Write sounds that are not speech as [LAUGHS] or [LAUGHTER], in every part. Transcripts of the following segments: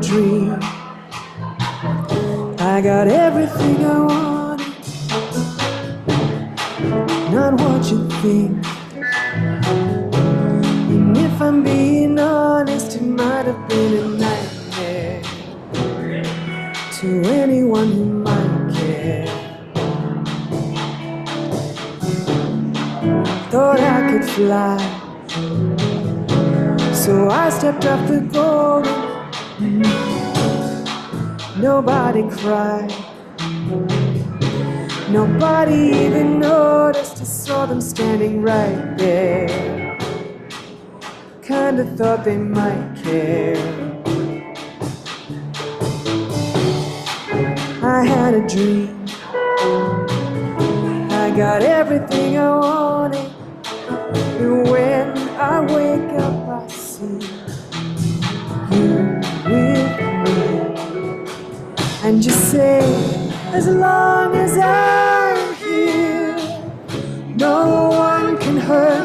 Dream. I got everything I wanted. Nobody cried. Nobody even noticed. I saw them standing right there. Kinda thought they might care. I had a dream. I got everything I wanted. And just say, as long as I'm here, no one can hurt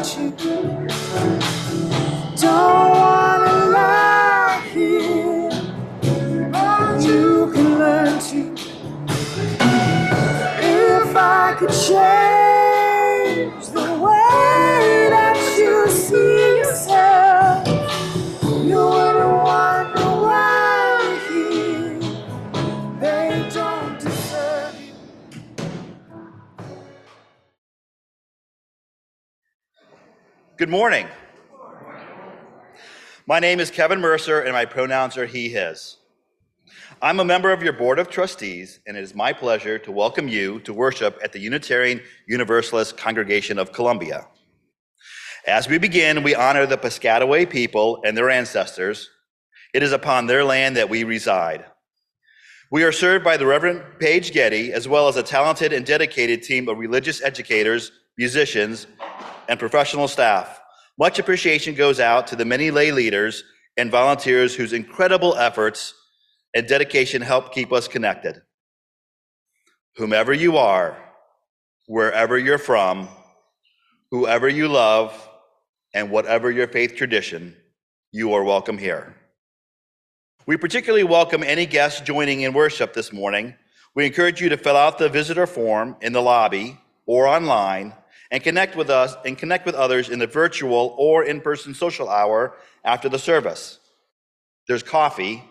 Good morning. My name is Kevin Mercer, and my pronouns are he, his. I'm a member of your Board of Trustees, and it is my pleasure to welcome you to worship at the Unitarian Universalist Congregation of Columbia. As we begin, we honor the Piscataway people and their ancestors. It is upon their land that we reside. We are served by the Reverend Paige Getty, as well as a talented and dedicated team of religious educators, musicians, and professional staff. Much appreciation goes out to the many lay leaders and volunteers whose incredible efforts and dedication help keep us connected. Whomever you are, wherever you're from, whoever you love, and whatever your faith tradition, you are welcome here. We particularly welcome any guests joining in worship this morning. We encourage you to fill out the visitor form in the lobby or online and connect with us and connect with others in the virtual or in-person social hour after the service. There's coffee.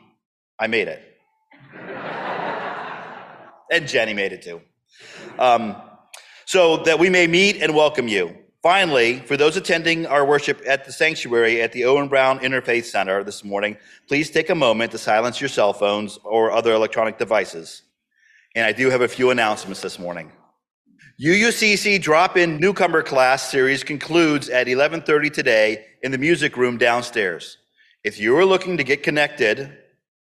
I made it. [LAUGHS] and Jenny made it too. Um, so that we may meet and welcome you. Finally, for those attending our worship at the sanctuary at the Owen Brown Interfaith Center this morning, please take a moment to silence your cell phones or other electronic devices. And I do have a few announcements this morning. UUCC Drop-In Newcomer Class Series concludes at 11:30 today in the music room downstairs. If you are looking to get connected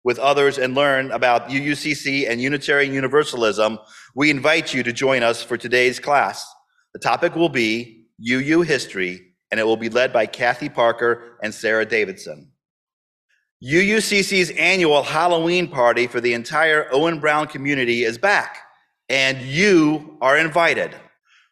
with others and learn about UUCC and Unitarian Universalism, we invite you to join us for today's class. The topic will be UU History, and it will be led by Kathy Parker and Sarah Davidson. UUCC's annual Halloween party for the entire Owen Brown community is back, and you are invited.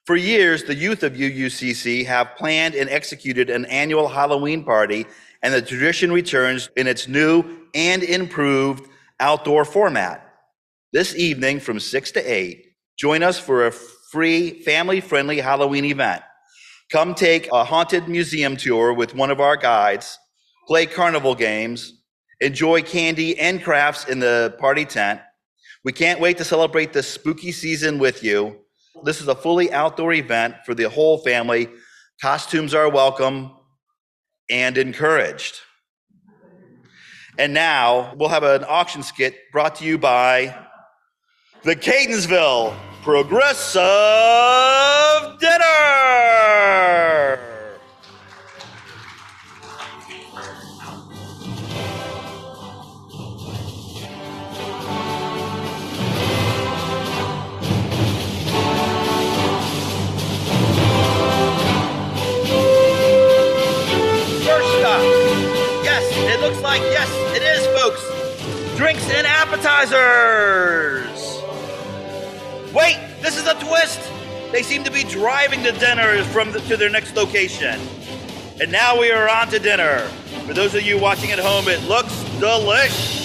For years, the youth of UUCC have planned and executed an annual Halloween party, and the tradition returns in its new and improved outdoor format. This evening from 6 to 8, join us for a free, family friendly Halloween event. Come take a haunted museum tour with one of our guides, play carnival games, enjoy candy and crafts in the party tent. We can't wait to celebrate this spooky season with you. This is a fully outdoor event for the whole family. Costumes are welcome and encouraged. And now we'll have an auction skit brought to you by the Catonsville Progressive Dinner. Like yes, it is, folks. Drinks and appetizers. Wait, this is a twist. They seem to be driving the dinner from the, to their next location. And now we are on to dinner. For those of you watching at home, it looks delish.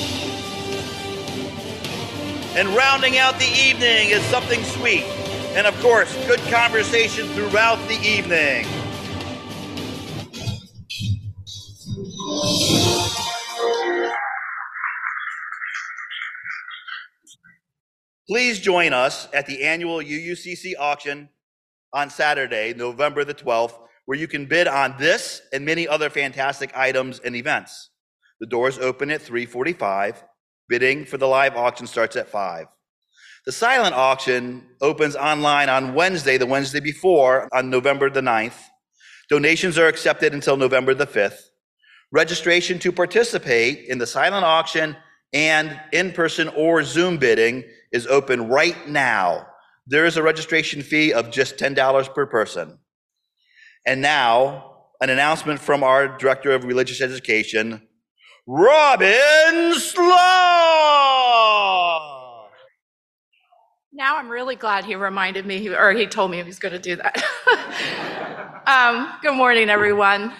And rounding out the evening is something sweet. And of course, good conversation throughout the evening. Please join us at the annual UUCC auction on Saturday, November the 12th, where you can bid on this and many other fantastic items and events. The doors open at 3:45. Bidding for the live auction starts at 5. The silent auction opens online on Wednesday, the Wednesday before, on November the 9th. Donations are accepted until November the 5th. Registration to participate in the silent auction and in-person or Zoom bidding is open right now. There is a registration fee of just $10 per person. And now, an announcement from our Director of Religious Education, Robin Slaw. Now I'm really glad he reminded me, or he told me he was going to do that. [LAUGHS] um, good morning, everyone.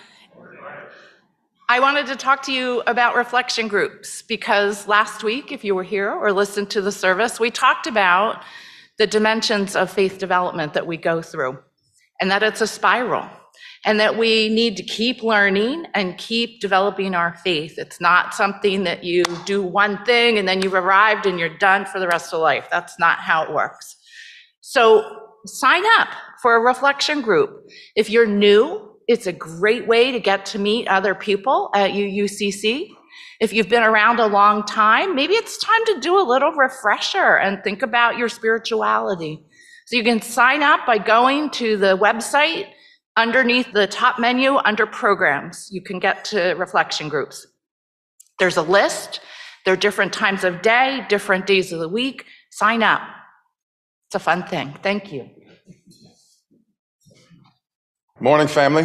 I wanted to talk to you about reflection groups because last week, if you were here or listened to the service, we talked about the dimensions of faith development that we go through and that it's a spiral and that we need to keep learning and keep developing our faith. It's not something that you do one thing and then you've arrived and you're done for the rest of life. That's not how it works. So sign up for a reflection group. If you're new, it's a great way to get to meet other people at UUCC. If you've been around a long time, maybe it's time to do a little refresher and think about your spirituality. So you can sign up by going to the website underneath the top menu under programs. You can get to reflection groups. There's a list. There are different times of day, different days of the week. Sign up. It's a fun thing. Thank you. Morning, family.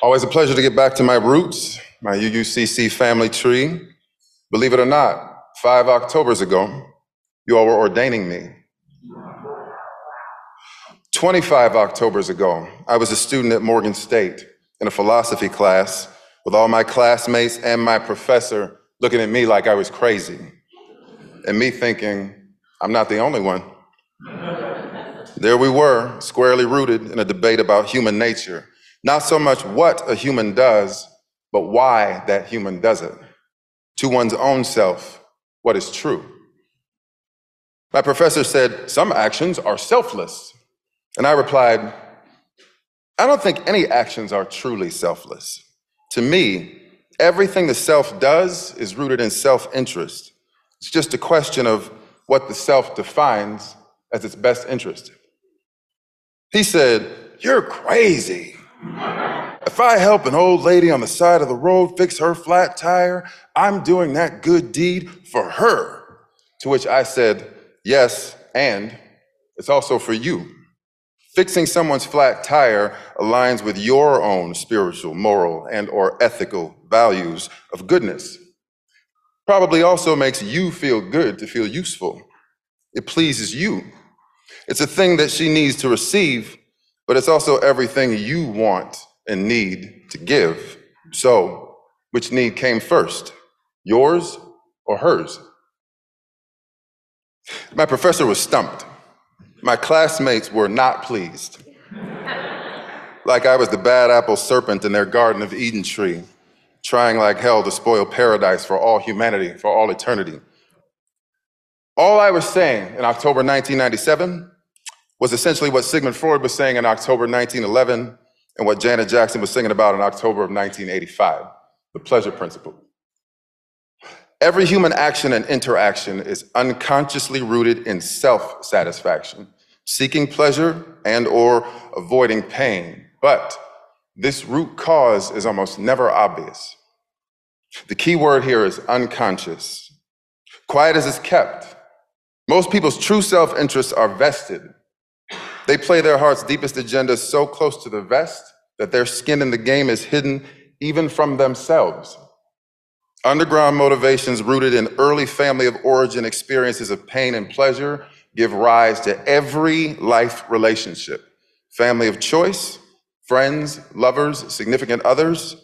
Always a pleasure to get back to my roots, my UUCC family tree. Believe it or not, five Octobers ago, you all were ordaining me. 25 Octobers ago, I was a student at Morgan State in a philosophy class with all my classmates and my professor looking at me like I was crazy and me thinking, I'm not the only one. there we were, squarely rooted in a debate about human nature. Not so much what a human does, but why that human does it. To one's own self, what is true. My professor said, Some actions are selfless. And I replied, I don't think any actions are truly selfless. To me, everything the self does is rooted in self interest. It's just a question of what the self defines as its best interest. He said, You're crazy. If I help an old lady on the side of the road fix her flat tire, I'm doing that good deed for her. To which I said, Yes, and it's also for you. Fixing someone's flat tire aligns with your own spiritual, moral, and or ethical values of goodness probably also makes you feel good to feel useful. It pleases you. It's a thing that she needs to receive, but it's also everything you want and need to give. So, which need came first, yours or hers? My professor was stumped. My classmates were not pleased. [LAUGHS] like I was the bad apple serpent in their Garden of Eden tree trying like hell to spoil paradise for all humanity, for all eternity. All I was saying in October 1997 was essentially what Sigmund Freud was saying in October 1911 and what Janet Jackson was singing about in October of 1985 the pleasure principle. Every human action and interaction is unconsciously rooted in self-satisfaction, seeking pleasure and or avoiding pain. But this root cause is almost never obvious. The key word here is unconscious. Quiet as it's kept. Most people's true self interests are vested. They play their heart's deepest agendas so close to the vest that their skin in the game is hidden even from themselves. Underground motivations rooted in early family of origin experiences of pain and pleasure give rise to every life relationship family of choice, friends, lovers, significant others,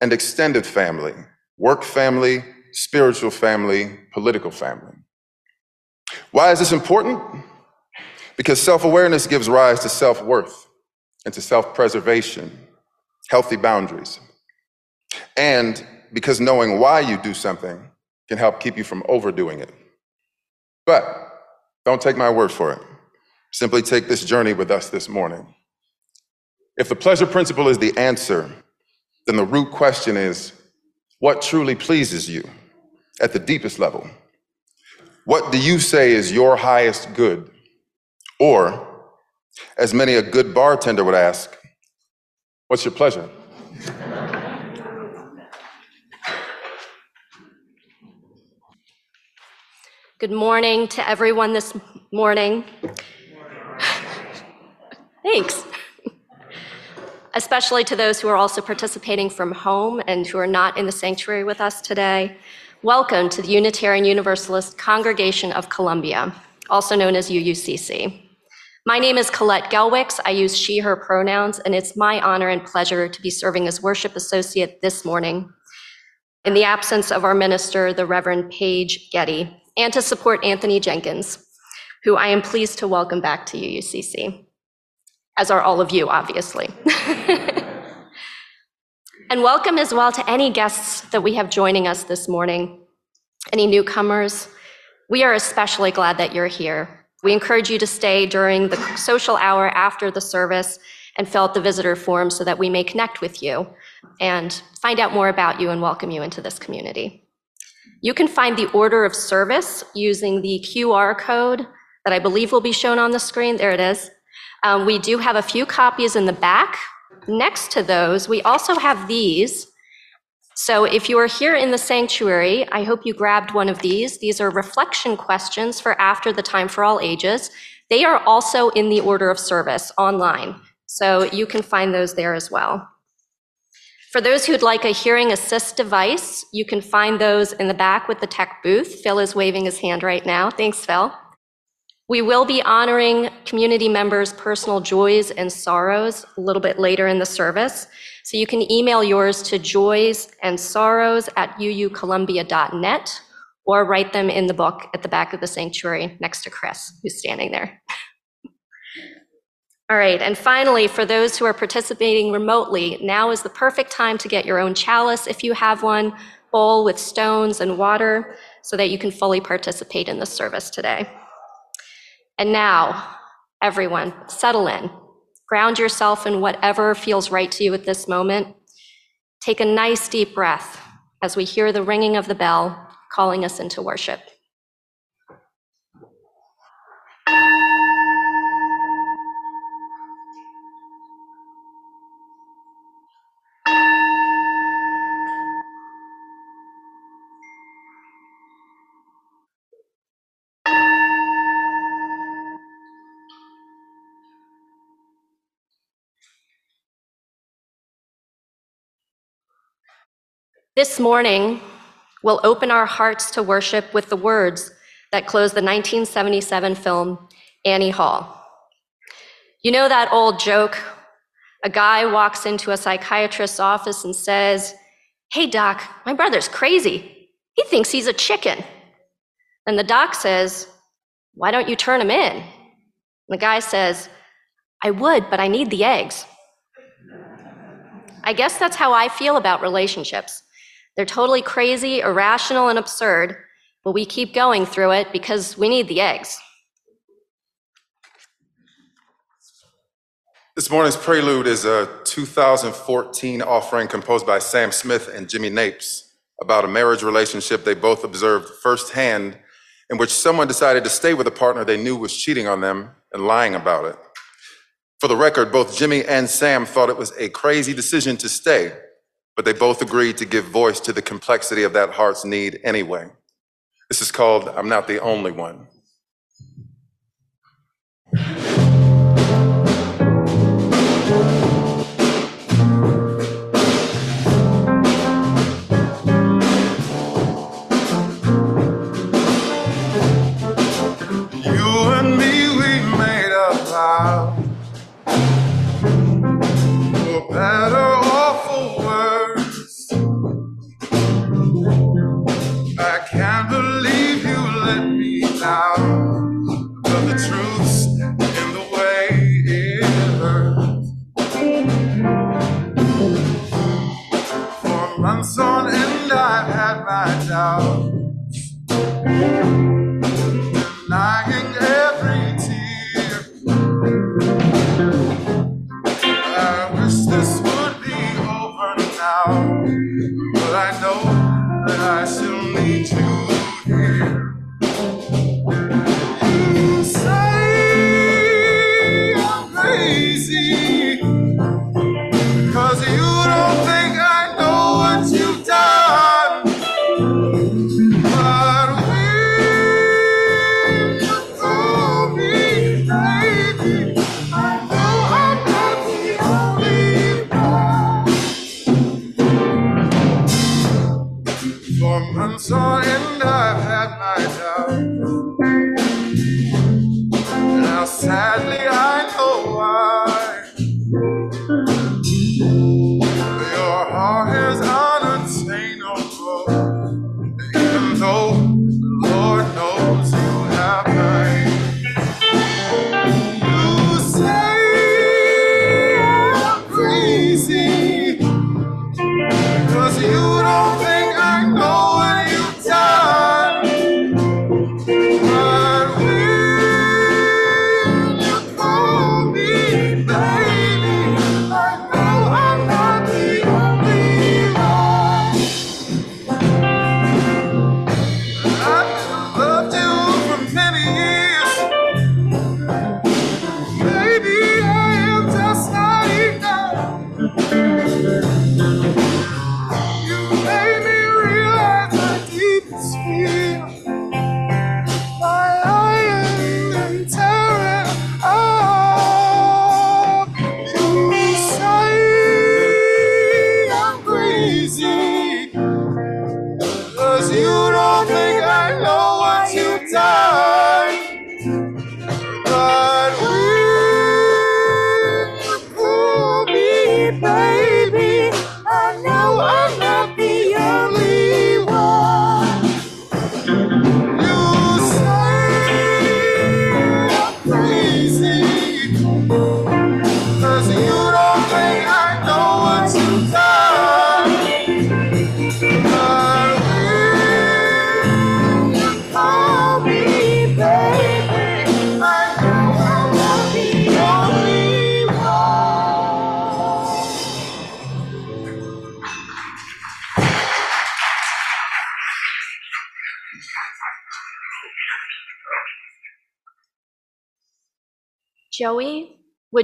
and extended family, work family, spiritual family, political family. Why is this important? Because self awareness gives rise to self worth and to self preservation, healthy boundaries. And because knowing why you do something can help keep you from overdoing it. But don't take my word for it. Simply take this journey with us this morning. If the pleasure principle is the answer, then the root question is what truly pleases you at the deepest level? What do you say is your highest good? Or, as many a good bartender would ask, what's your pleasure? Good morning to everyone this morning. [SIGHS] Thanks. Especially to those who are also participating from home and who are not in the sanctuary with us today. Welcome to the Unitarian Universalist Congregation of Columbia, also known as UUCC. My name is Colette Gelwicks. I use she, her pronouns, and it's my honor and pleasure to be serving as worship associate this morning in the absence of our minister, the Reverend Paige Getty, and to support Anthony Jenkins, who I am pleased to welcome back to UUCC, as are all of you, obviously. [LAUGHS] and welcome as well to any guests that we have joining us this morning, any newcomers. We are especially glad that you're here. We encourage you to stay during the social hour after the service and fill out the visitor form so that we may connect with you and find out more about you and welcome you into this community. You can find the order of service using the QR code that I believe will be shown on the screen. There it is. Um, we do have a few copies in the back. Next to those, we also have these. So if you are here in the sanctuary, I hope you grabbed one of these. These are reflection questions for after the time for all ages. They are also in the order of service online. So you can find those there as well. For those who'd like a hearing assist device, you can find those in the back with the tech booth. Phil is waving his hand right now. Thanks, Phil. We will be honoring community members' personal joys and sorrows a little bit later in the service. So you can email yours to joys and sorrows at uucolumbia.net or write them in the book at the back of the sanctuary next to Chris, who's standing there. [LAUGHS] All right, and finally, for those who are participating remotely, now is the perfect time to get your own chalice if you have one, bowl with stones and water, so that you can fully participate in the service today. And now, everyone, settle in. Ground yourself in whatever feels right to you at this moment. Take a nice deep breath as we hear the ringing of the bell calling us into worship. This morning, we'll open our hearts to worship with the words that close the 1977 film Annie Hall. You know that old joke? A guy walks into a psychiatrist's office and says, Hey, doc, my brother's crazy. He thinks he's a chicken. And the doc says, Why don't you turn him in? And the guy says, I would, but I need the eggs. I guess that's how I feel about relationships. They're totally crazy, irrational, and absurd, but we keep going through it because we need the eggs. This morning's prelude is a 2014 offering composed by Sam Smith and Jimmy Napes about a marriage relationship they both observed firsthand in which someone decided to stay with a partner they knew was cheating on them and lying about it. For the record, both Jimmy and Sam thought it was a crazy decision to stay, but they both agreed to give voice to the complexity of that heart's need anyway. This is called I'm Not the Only One.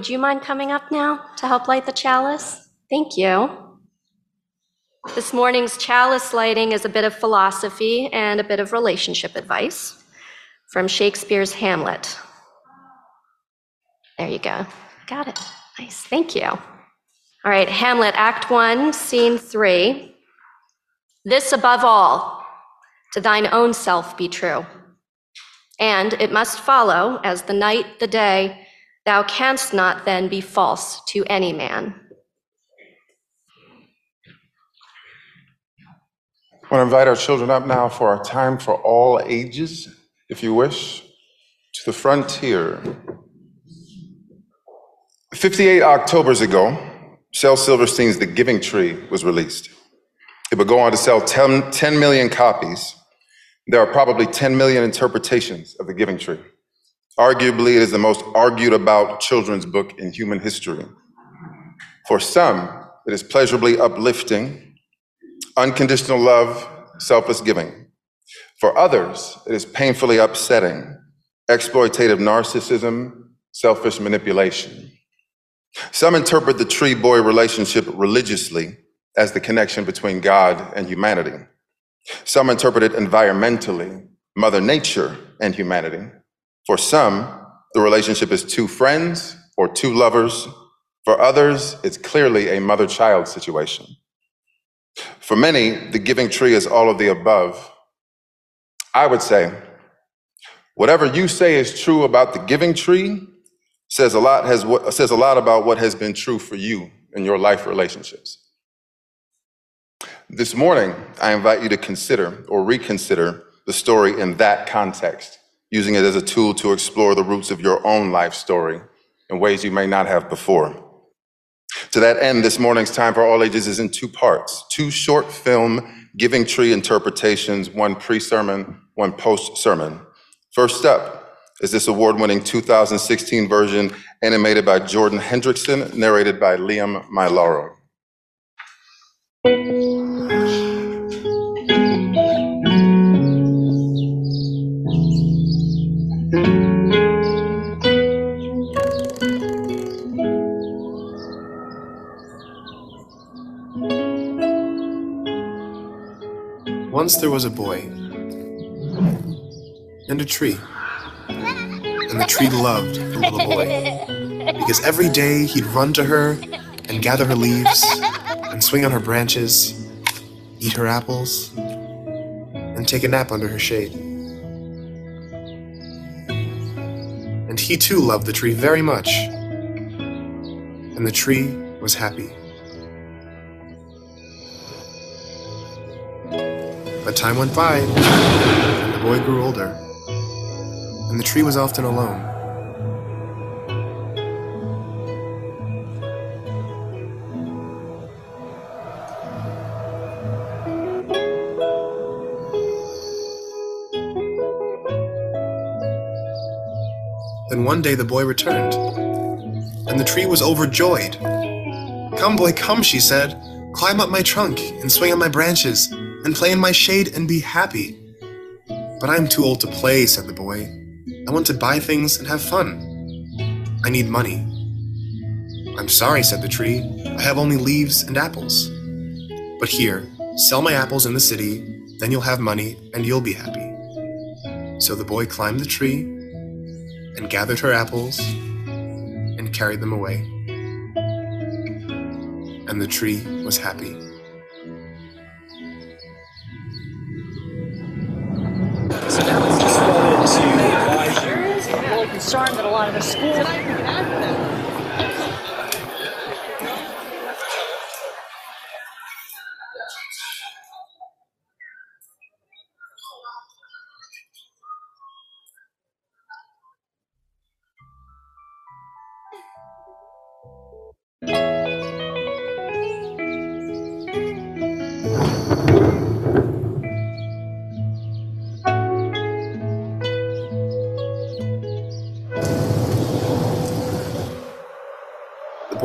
Would you mind coming up now to help light the chalice? Thank you. This morning's chalice lighting is a bit of philosophy and a bit of relationship advice from Shakespeare's Hamlet. There you go. Got it. Nice. Thank you. All right, Hamlet, Act 1, Scene 3. This above all, to thine own self be true. And it must follow, as the night the day, thou canst not then be false to any man. I want to invite our children up now for our time for all ages, if you wish, to the frontier. 58 Octobers ago, Shel Silverstein's The Giving Tree was released. It would go on to sell 10, 10 million copies. There are probably 10 million interpretations of The Giving Tree. Arguably, it is the most argued about children's book in human history. For some, it is pleasurably uplifting, unconditional love, selfless giving. For others, it is painfully upsetting, exploitative narcissism, selfish manipulation. Some interpret the tree boy relationship religiously as the connection between God and humanity. Some interpret it environmentally, Mother Nature and humanity. For some, the relationship is two friends or two lovers. For others, it's clearly a mother child situation. For many, the giving tree is all of the above. I would say, whatever you say is true about the giving tree, says a lot has says a lot about what has been true for you in your life relationships. This morning, I invite you to consider or reconsider the story in that context, using it as a tool to explore the roots of your own life story in ways you may not have before. To that end, this morning's Time for All Ages is in two parts two short film giving tree interpretations, one pre sermon, one post sermon. First up is this award winning 2016 version animated by Jordan Hendrickson, narrated by Liam Mylaro. Once there was a boy and a tree. And the tree loved the little boy because every day he'd run to her and gather her leaves and swing on her branches, eat her apples, and take a nap under her shade. And he too loved the tree very much. And the tree was happy. But time went by, and the boy grew older, and the tree was often alone. Then one day the boy returned, and the tree was overjoyed. Come, boy, come, she said. Climb up my trunk and swing on my branches and play in my shade and be happy. But I'm too old to play, said the boy. I want to buy things and have fun. I need money. I'm sorry, said the tree. I have only leaves and apples. But here, sell my apples in the city, then you'll have money and you'll be happy. So the boy climbed the tree and gathered her apples and carried them away. And the tree was happy. The schools.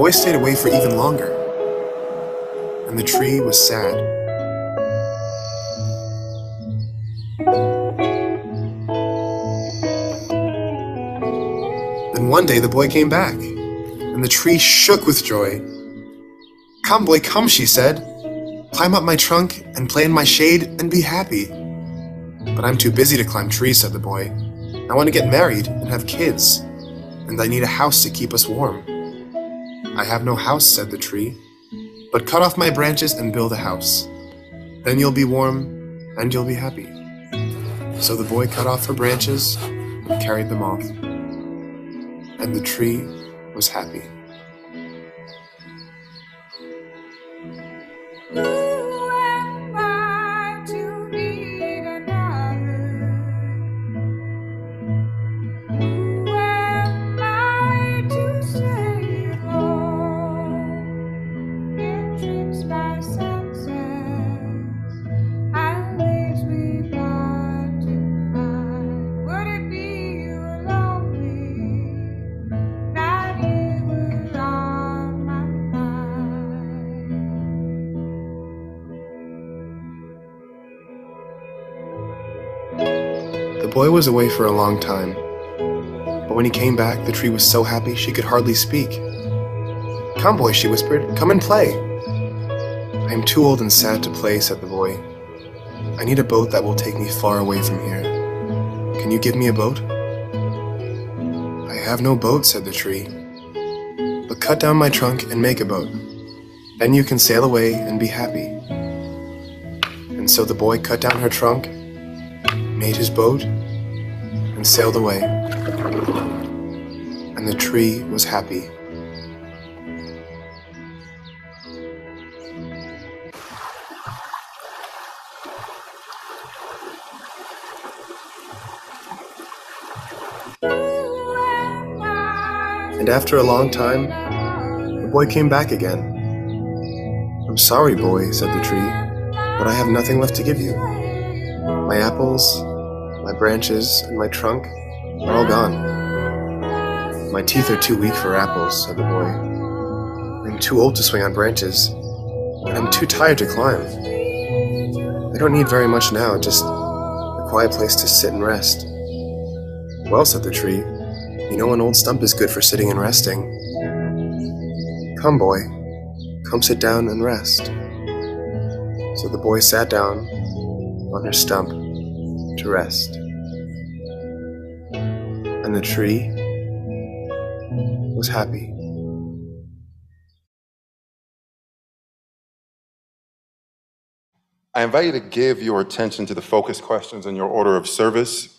Boy stayed away for even longer, and the tree was sad. Then one day the boy came back, and the tree shook with joy. Come, boy, come, she said. Climb up my trunk and play in my shade and be happy. But I'm too busy to climb trees, said the boy. I want to get married and have kids, and I need a house to keep us warm. I have no house, said the tree, but cut off my branches and build a house. Then you'll be warm and you'll be happy. So the boy cut off her branches and carried them off, and the tree was happy. Was away for a long time, but when he came back, the tree was so happy she could hardly speak. Come, boy, she whispered, come and play. I am too old and sad to play, said the boy. I need a boat that will take me far away from here. Can you give me a boat? I have no boat, said the tree. But cut down my trunk and make a boat. Then you can sail away and be happy. And so the boy cut down her trunk, made his boat, and sailed away. and the tree was happy. And after a long time, the boy came back again. I'm sorry, boy, said the tree, but I have nothing left to give you. My apples, branches, and my trunk are all gone. My teeth are too weak for apples, said the boy. I'm too old to swing on branches, and I'm too tired to climb. I don't need very much now, just a quiet place to sit and rest. Well, said the tree, you know an old stump is good for sitting and resting. Come, boy, come sit down and rest. So the boy sat down on her stump to rest. The tree was happy. I invite you to give your attention to the focus questions in your order of service.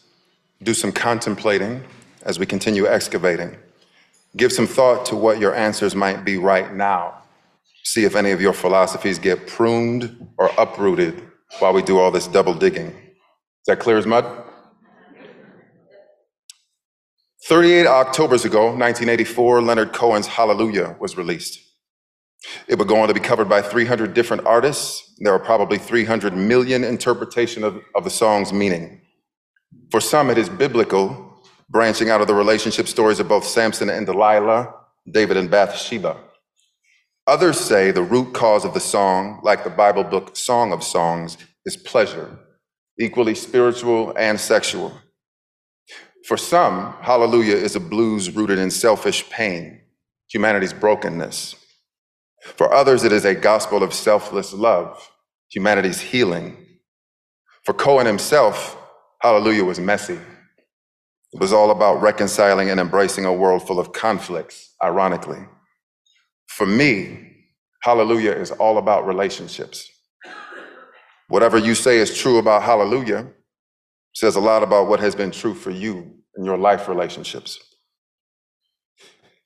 Do some contemplating as we continue excavating. Give some thought to what your answers might be right now. See if any of your philosophies get pruned or uprooted while we do all this double digging. Is that clear as mud? 38 Octobers ago, 1984, Leonard Cohen's Hallelujah was released. It would go on to be covered by 300 different artists. There are probably 300 million interpretations of, of the song's meaning. For some, it is biblical, branching out of the relationship stories of both Samson and Delilah, David and Bathsheba. Others say the root cause of the song, like the Bible book Song of Songs, is pleasure, equally spiritual and sexual. For some, Hallelujah is a blues rooted in selfish pain, humanity's brokenness. For others, it is a gospel of selfless love, humanity's healing. For Cohen himself, Hallelujah was messy. It was all about reconciling and embracing a world full of conflicts, ironically. For me, Hallelujah is all about relationships. Whatever you say is true about Hallelujah says a lot about what has been true for you in your life relationships.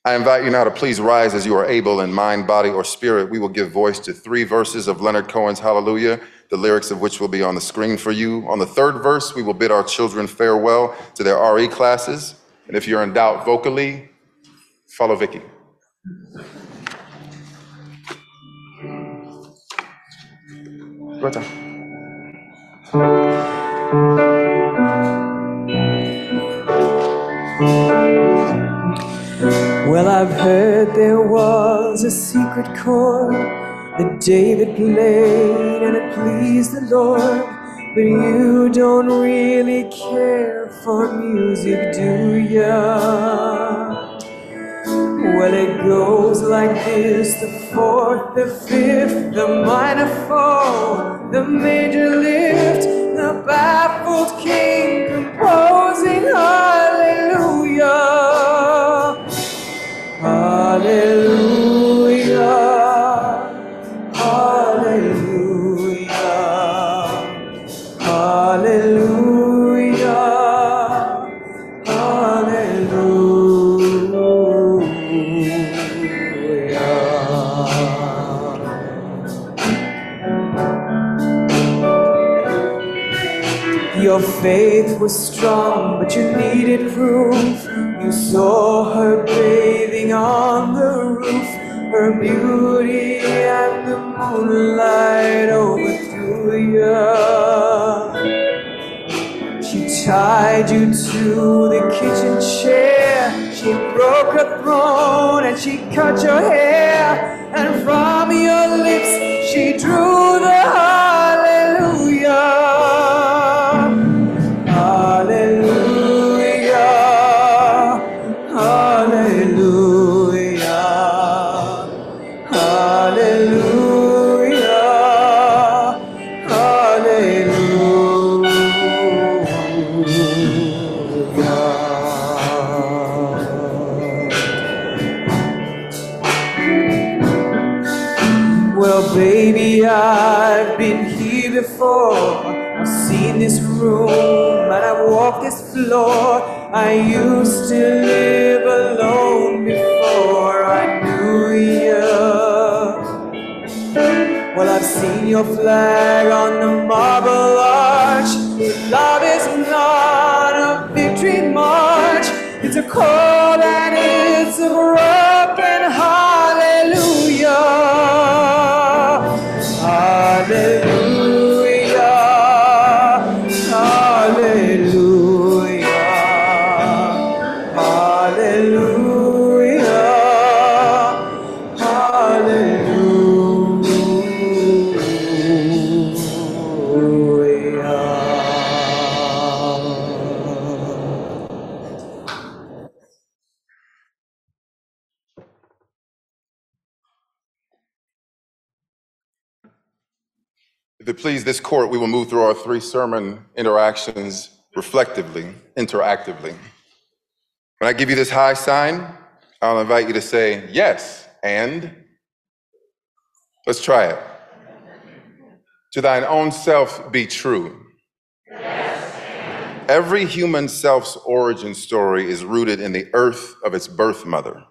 I invite you now to please rise as you are able in mind, body, or spirit. We will give voice to three verses of Leonard Cohen's Hallelujah, the lyrics of which will be on the screen for you. On the third verse, we will bid our children farewell to their RE classes. And if you're in doubt vocally, follow Vicki. Rota. Well, I've heard there was a secret chord that David played and it pleased the Lord. But you don't really care for music, do ya? Well, it goes like this the fourth, the fifth, the minor fall, the major lift, the baffled king composing hallelujah. Faith was strong, but you needed proof. You saw her bathing on the roof, her beauty and the moonlight overthrew you. She tied you to the kitchen chair. She broke her throne and she cut your hair. And from your lips she drew the hallelujah. Baby, I've been here before. I've seen this room and I've walked this floor. I used to live alone before I knew you. Well, I've seen your flag on the marble arch. Love is not a victory march. It's a cold and it's a broken please this court, we will move through our three sermon interactions reflectively, interactively. When I give you this high sign, I'll invite you to say yes, and let's try it. To thine own self be true. Yes, Every human self's origin story is rooted in the earth of its birth mother.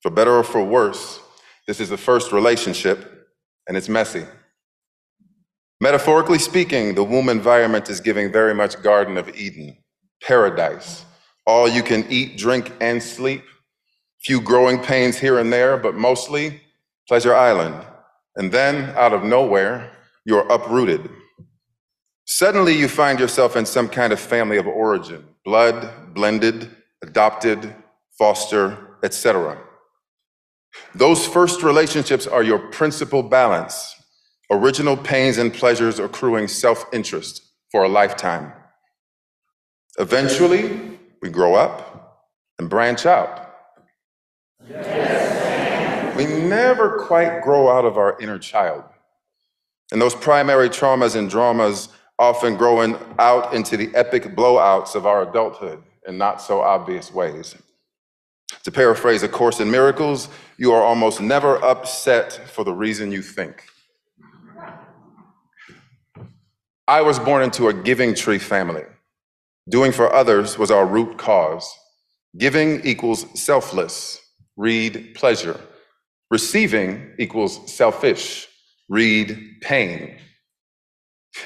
For better or for worse, this is the first relationship, and it's messy. Metaphorically speaking, the womb environment is giving very much Garden of Eden, paradise. All you can eat, drink, and sleep. Few growing pains here and there, but mostly Pleasure Island. And then, out of nowhere, you're uprooted. Suddenly, you find yourself in some kind of family of origin blood, blended, adopted, foster, etc. Those first relationships are your principal balance, original pains and pleasures accruing self interest for a lifetime. Eventually, we grow up and branch out. we never quite grow out of our inner child. And those primary traumas and dramas often growing out into the epic blowouts of our adulthood in not so obvious ways. To paraphrase A Course in Miracles, you are almost never upset for the reason you think. I was born into a giving tree family. Doing for others was our root cause. Giving equals selfless, read pleasure. Receiving equals selfish, read pain.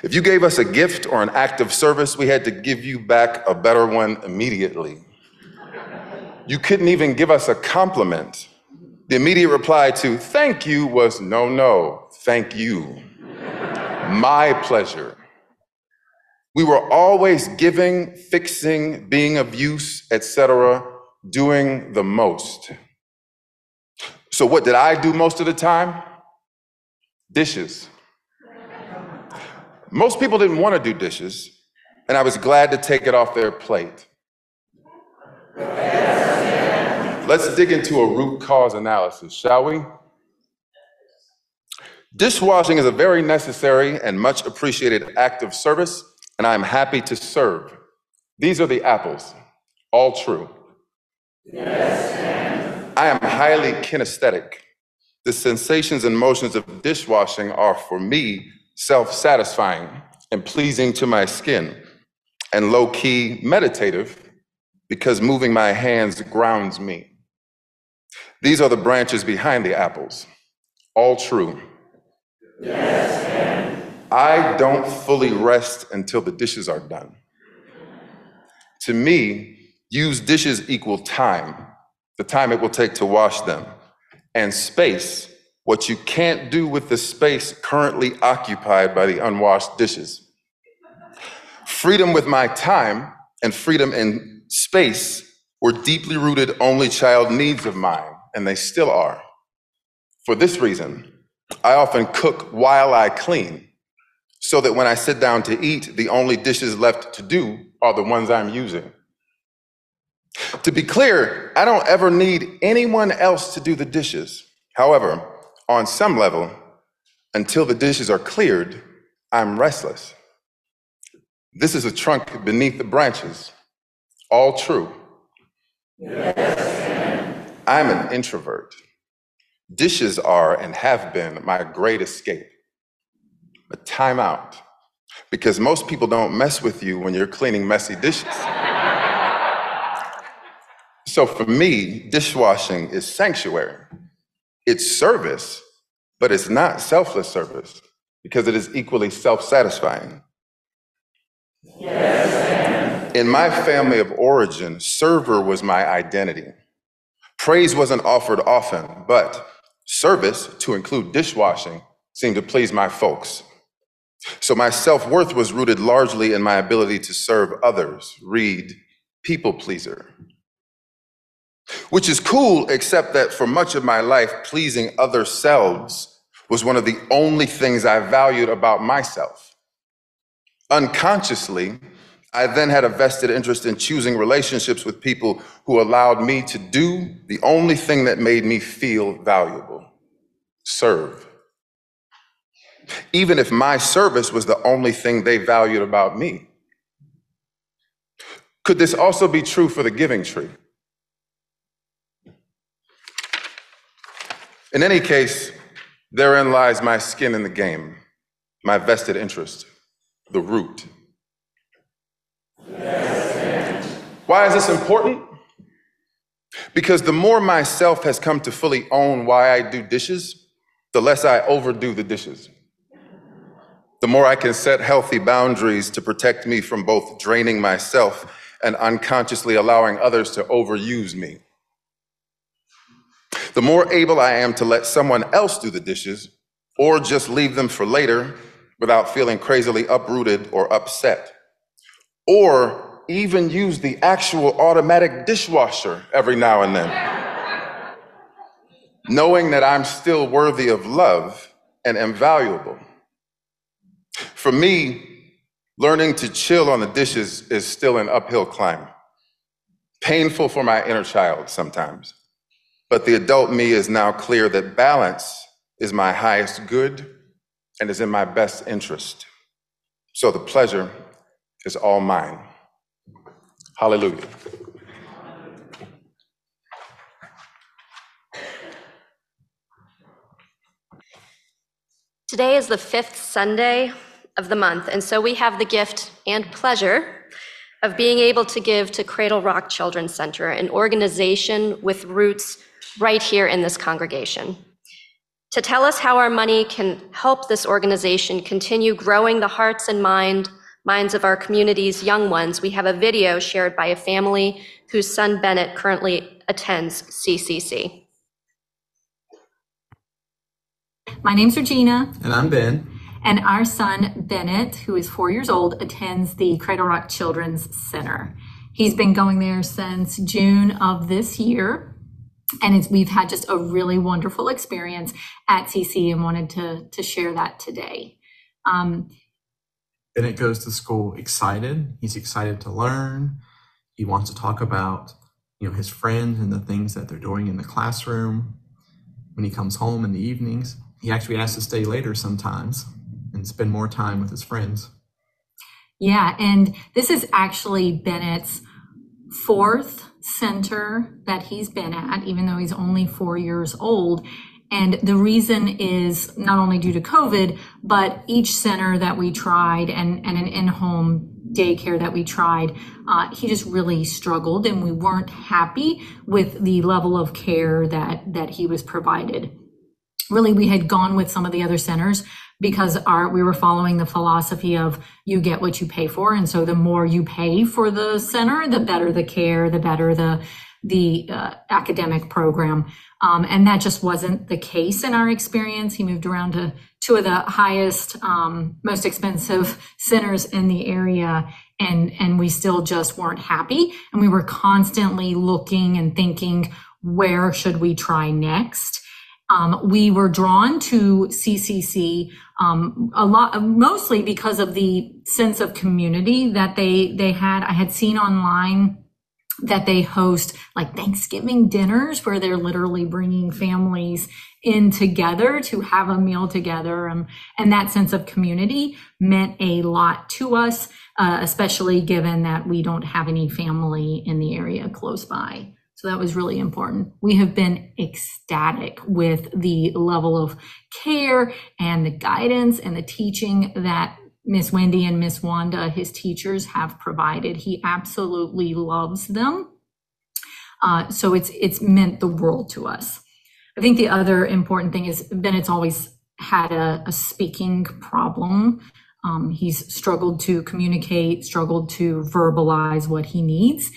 If you gave us a gift or an act of service, we had to give you back a better one immediately. You couldn't even give us a compliment. The immediate reply to thank you was no, no, thank you. My pleasure. We were always giving, fixing, being of use, etc., doing the most. So, what did I do most of the time? Dishes. Most people didn't want to do dishes, and I was glad to take it off their plate. Let's dig into a root cause analysis, shall we? Dishwashing is a very necessary and much appreciated act of service, and I am happy to serve. These are the apples, all true. Yes, I am highly kinesthetic. The sensations and motions of dishwashing are, for me, self satisfying and pleasing to my skin, and low key meditative because moving my hands grounds me. These are the branches behind the apples, all true. I don't fully rest until the dishes are done. To me, used dishes equal time, the time it will take to wash them, and space, what you can't do with the space currently occupied by the unwashed dishes. Freedom with my time and freedom in space were deeply rooted only child needs of mine, and they still are. For this reason, I often cook while I clean, so that when I sit down to eat, the only dishes left to do are the ones I'm using. To be clear, I don't ever need anyone else to do the dishes. However, on some level, until the dishes are cleared, I'm restless. This is a trunk beneath the branches. All true. Yes. I'm an introvert. Dishes are and have been my great escape. But time out, because most people don't mess with you when you're cleaning messy dishes. So for me, dishwashing is sanctuary. It's service, but it's not selfless service because it is equally self satisfying. Yes. In my family of origin, server was my identity. Praise wasn't offered often, but service, to include dishwashing, seemed to please my folks. So my self worth was rooted largely in my ability to serve others, read people pleaser. Which is cool, except that for much of my life, pleasing other selves was one of the only things I valued about myself. Unconsciously, I then had a vested interest in choosing relationships with people who allowed me to do the only thing that made me feel valuable serve. Even if my service was the only thing they valued about me. Could this also be true for the giving tree? In any case, therein lies my skin in the game, my vested interest, the root. Why is this important? Because the more myself has come to fully own why I do dishes, the less I overdo the dishes. The more I can set healthy boundaries to protect me from both draining myself and unconsciously allowing others to overuse me. The more able I am to let someone else do the dishes or just leave them for later without feeling crazily uprooted or upset. Or even use the actual automatic dishwasher every now and then. Knowing that I'm still worthy of love and am valuable. For me, learning to chill on the dishes is still an uphill climb. Painful for my inner child sometimes. But the adult me is now clear that balance is my highest good and is in my best interest. So the pleasure is all mine. Hallelujah. Today is the fifth Sunday of the month, and so we have the gift and pleasure of being able to give to Cradle Rock Children's Center, an organization with roots right here in this congregation. To tell us how our money can help this organization continue growing the hearts and mind, minds of our community's young ones, we have a video shared by a family whose son Bennett currently attends CCC. My name's Regina, And I'm Ben. And our son Bennett, who is four years old, attends the Cradle Rock Children's Center. He's been going there since June of this year, and we've had just a really wonderful experience at CC and wanted to, to share that today. Um, Bennett goes to school excited. He's excited to learn. He wants to talk about, you know, his friends and the things that they're doing in the classroom. When he comes home in the evenings, he actually asks to stay later sometimes and spend more time with his friends. Yeah, and this is actually Bennett's fourth center that he's been at, even though he's only four years old. And the reason is not only due to COVID, but each center that we tried and, and an in home daycare that we tried, uh, he just really struggled and we weren't happy with the level of care that, that he was provided really we had gone with some of the other centers because our we were following the philosophy of you get what you pay for. And so the more you pay for the center the better the care the better the the uh, academic program. Um, and that just wasn't the case in our experience. He moved around to two of the highest um, most expensive [LAUGHS] centers in the area and and we still just weren't happy. And we were constantly looking and thinking where should we try next? Um, we were drawn to CCC um, a lot, mostly because of the sense of community that they they had. I had seen online that they host like Thanksgiving dinners where they're literally bringing families in together to have a meal together. Um, and that sense of community meant a lot to us, uh, especially given that we don't have any family in the area close by. So that was really important. We have been ecstatic with the level of care and the guidance and the teaching that Miss Wendy and Miss Wanda, his teachers, have provided. He absolutely loves them. Uh, so it's it's meant the world to us. I think the other important thing is Bennett's always had a, a speaking problem. Um, he's struggled to communicate, struggled to verbalize what he needs.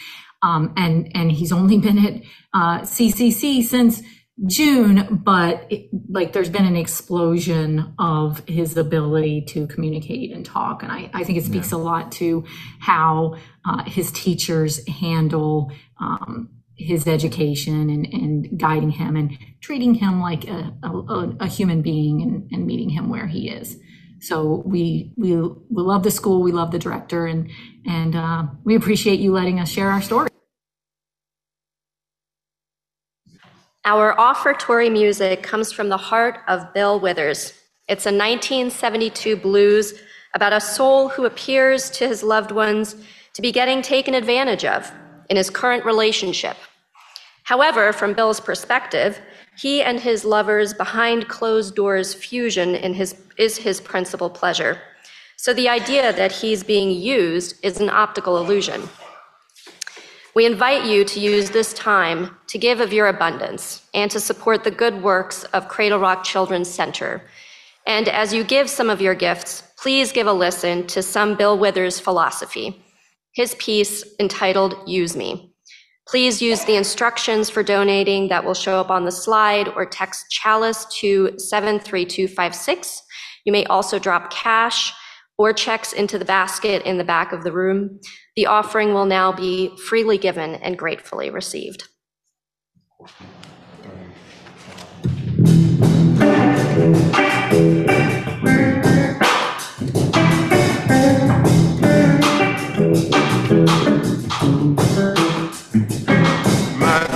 Um, and, and he's only [LAUGHS] been at uh, CCC since June, but it, like there's been an explosion of his ability to communicate and talk. And I, I think it speaks a lot to how uh, his teachers handle um, his education and, and guiding him and treating him like a, a, a human being and, and meeting him where he is. So we we we love the school, we love the director, and and uh, we appreciate you letting us share our story. Our offertory music comes from the heart of Bill Withers. It's a 1972 blues about a soul who appears to his loved ones to be getting taken advantage of in his current relationship. However, from Bill's perspective, he and his lover's behind closed doors fusion his, is his principal pleasure. So the idea that he's being used is an optical illusion. We invite you to use this time to give of your abundance and to support the good works of Cradle Rock Children's Center. And as you give some of your gifts, please give a listen to some Bill Withers philosophy, his piece entitled Use Me. Please use the instructions for donating that will show up on the slide or text chalice to 73256. You may also drop cash or checks into the basket in the back of the room. The offering will now be freely given and gratefully received. My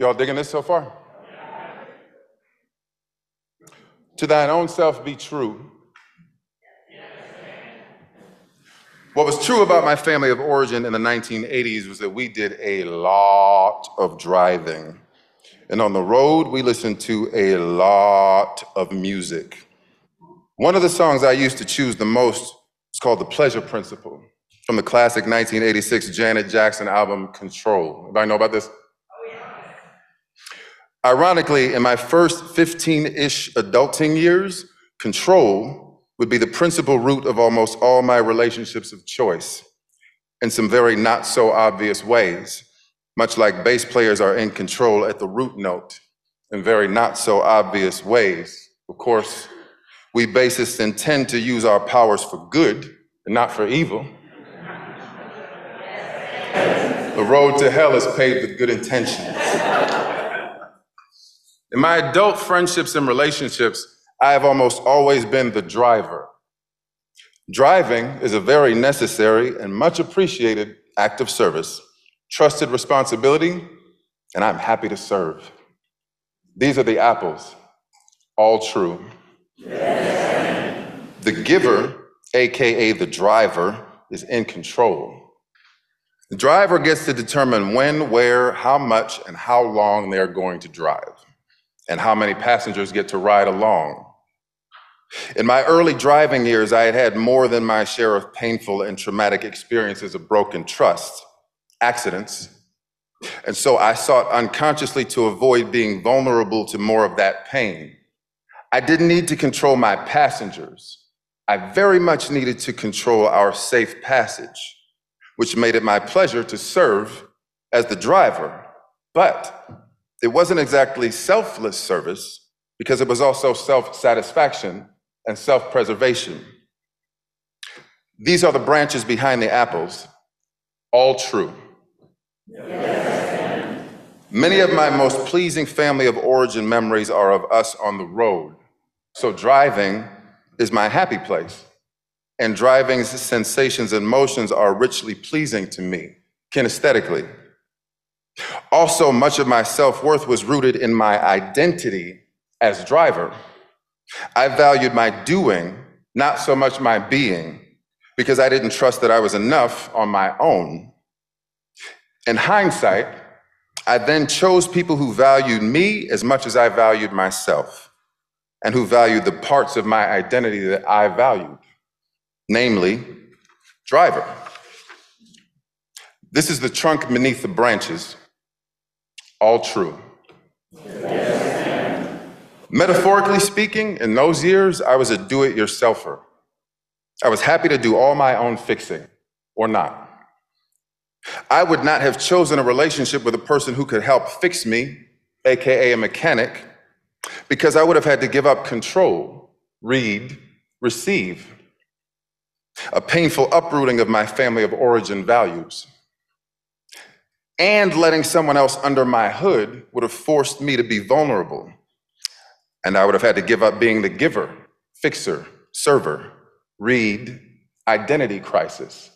Y'all digging this so far? To thine own self be true. What was true about my family of origin in the 1980s was that we did a lot of driving. And on the road, we listened to a lot of music. One of the songs I used to choose the most is called The Pleasure Principle from the classic 1986 Janet Jackson album Control. Anybody know about this? Ironically, in my first 15 ish adulting years, control would be the principal root of almost all my relationships of choice in some very not so obvious ways. much like bass players are in control at the root note in very not so obvious ways. Of course, we bassists intend to use our powers for good and not for evil. The road to hell is paved with good intentions. In my adult friendships and relationships, I have almost always been the driver. Driving is a very necessary and much appreciated act of service, trusted responsibility, and I'm happy to serve. These are the apples, all true. The giver, AKA the driver, is in control. The driver gets to determine when, where, how much, and how long they're going to drive, and how many passengers get to ride along. In my early driving years, I had had more than my share of painful and traumatic experiences of broken trust, accidents, and so I sought unconsciously to avoid being vulnerable to more of that pain. I didn't need to control my passengers. I very much needed to control our safe passage, which made it my pleasure to serve as the driver. But it wasn't exactly selfless service because it was also self satisfaction and self preservation. These are the branches behind the apples, all true. Many of my most pleasing family of origin memories are of us on the road. So driving is my happy place. And driving's sensations and motions are richly pleasing to me, kinesthetically. Also, much of my self worth was rooted in my identity as driver. I valued my doing, not so much my being, because I didn't trust that I was enough on my own. In hindsight, I then chose people who valued me as much as I valued myself, and who valued the parts of my identity that I valued, namely, driver. This is the trunk beneath the branches, all true. Metaphorically speaking, in those years, I was a do it yourselfer. I was happy to do all my own fixing, or not. I would not have chosen a relationship with a person who could help fix me, AKA a mechanic, because I would have had to give up control, read, receive. A painful uprooting of my family of origin values. And letting someone else under my hood would have forced me to be vulnerable. And I would have had to give up being the giver, fixer, server, read, identity crisis.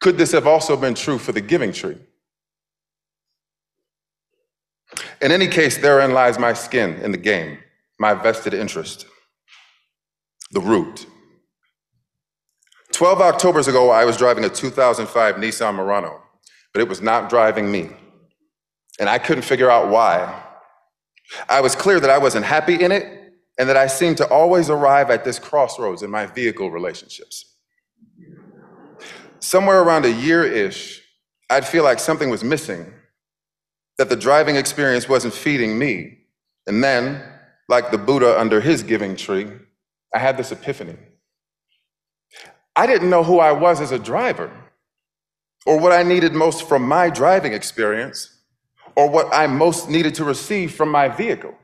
Could this have also been true for the giving tree? In any case, therein lies my skin in the game, my vested interest, the root. 12 Octobers ago, I was driving a 2005 Nissan Murano, but it was not driving me. And I couldn't figure out why. I was clear that I wasn't happy in it and that I seemed to always arrive at this crossroads in my vehicle relationships. Somewhere around a year ish, I'd feel like something was missing, that the driving experience wasn't feeding me. And then, like the Buddha under his giving tree, I had this epiphany. I didn't know who I was as a driver, or what I needed most from my driving experience, or what I most needed to receive from my vehicle.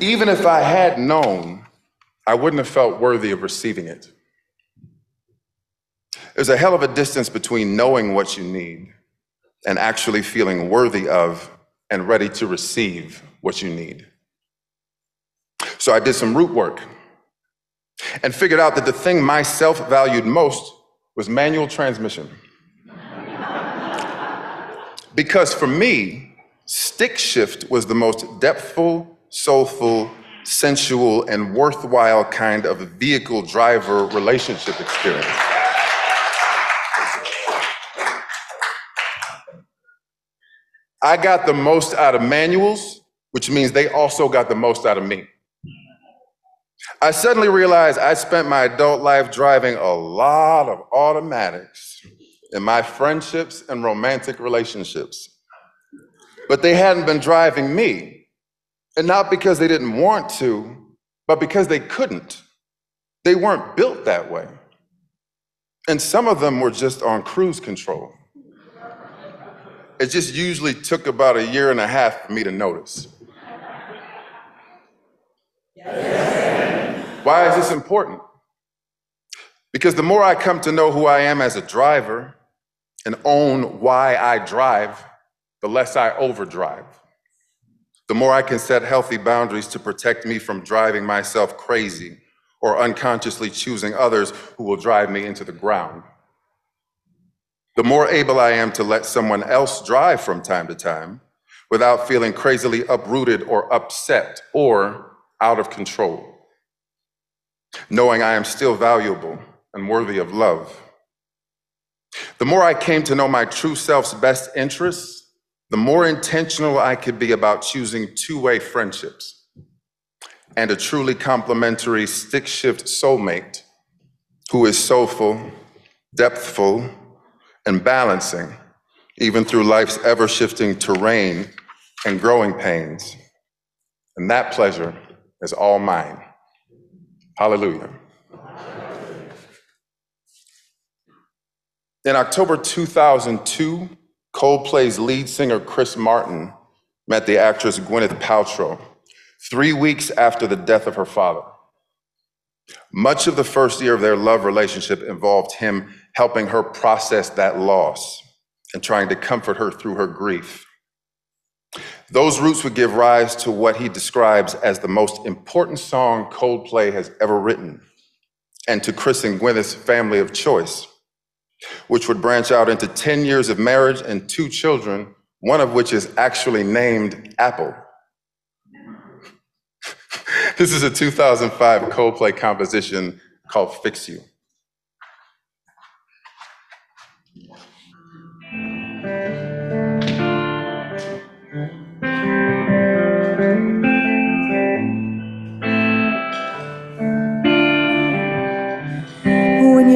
Even if I had known, I wouldn't have felt worthy of receiving it. There's a hell of a distance between knowing what you need and actually feeling worthy of and ready to receive what you need. So I did some root work and figured out that the thing myself valued most was manual transmission. because for me, stick shift was the most depthful, soulful, sensual, and worthwhile kind of vehicle driver relationship experience. I got the most out of manuals, which means they also got the most out of me. I suddenly realized I spent my adult life driving a lot of automatics in my friendships and romantic relationships. But they hadn't been driving me. And not because they didn't want to, but because they couldn't. They weren't built that way. And some of them were just on cruise control. It just usually took about a year and a half for me to notice. Why is this important? Because the more I come to know who I am as a driver and own why I drive, the less I overdrive. The more I can set healthy boundaries to protect me from driving myself crazy or unconsciously choosing others who will drive me into the ground. The more able I am to let someone else drive from time to time without feeling crazily uprooted or upset or out of control. Knowing I am still valuable and worthy of love. The more I came to know my true self's best interests, the more intentional I could be about choosing two way friendships and a truly complementary stick shift soulmate who is soulful, depthful, and balancing, even through life's ever shifting terrain and growing pains. And that pleasure is all mine. Hallelujah. In October 2002, Coldplay's lead singer Chris Martin met the actress Gwyneth Paltrow three weeks after the death of her father. Much of the first year of their love relationship involved him helping her process that loss and trying to comfort her through her grief. Those roots would give rise to what he describes as the most important song Coldplay has ever written, and to Chris and Gwyneth's family of choice, which would branch out into 10 years of marriage and two children, one of which is actually named Apple. [LAUGHS] this is a 2005 Coldplay composition called Fix You.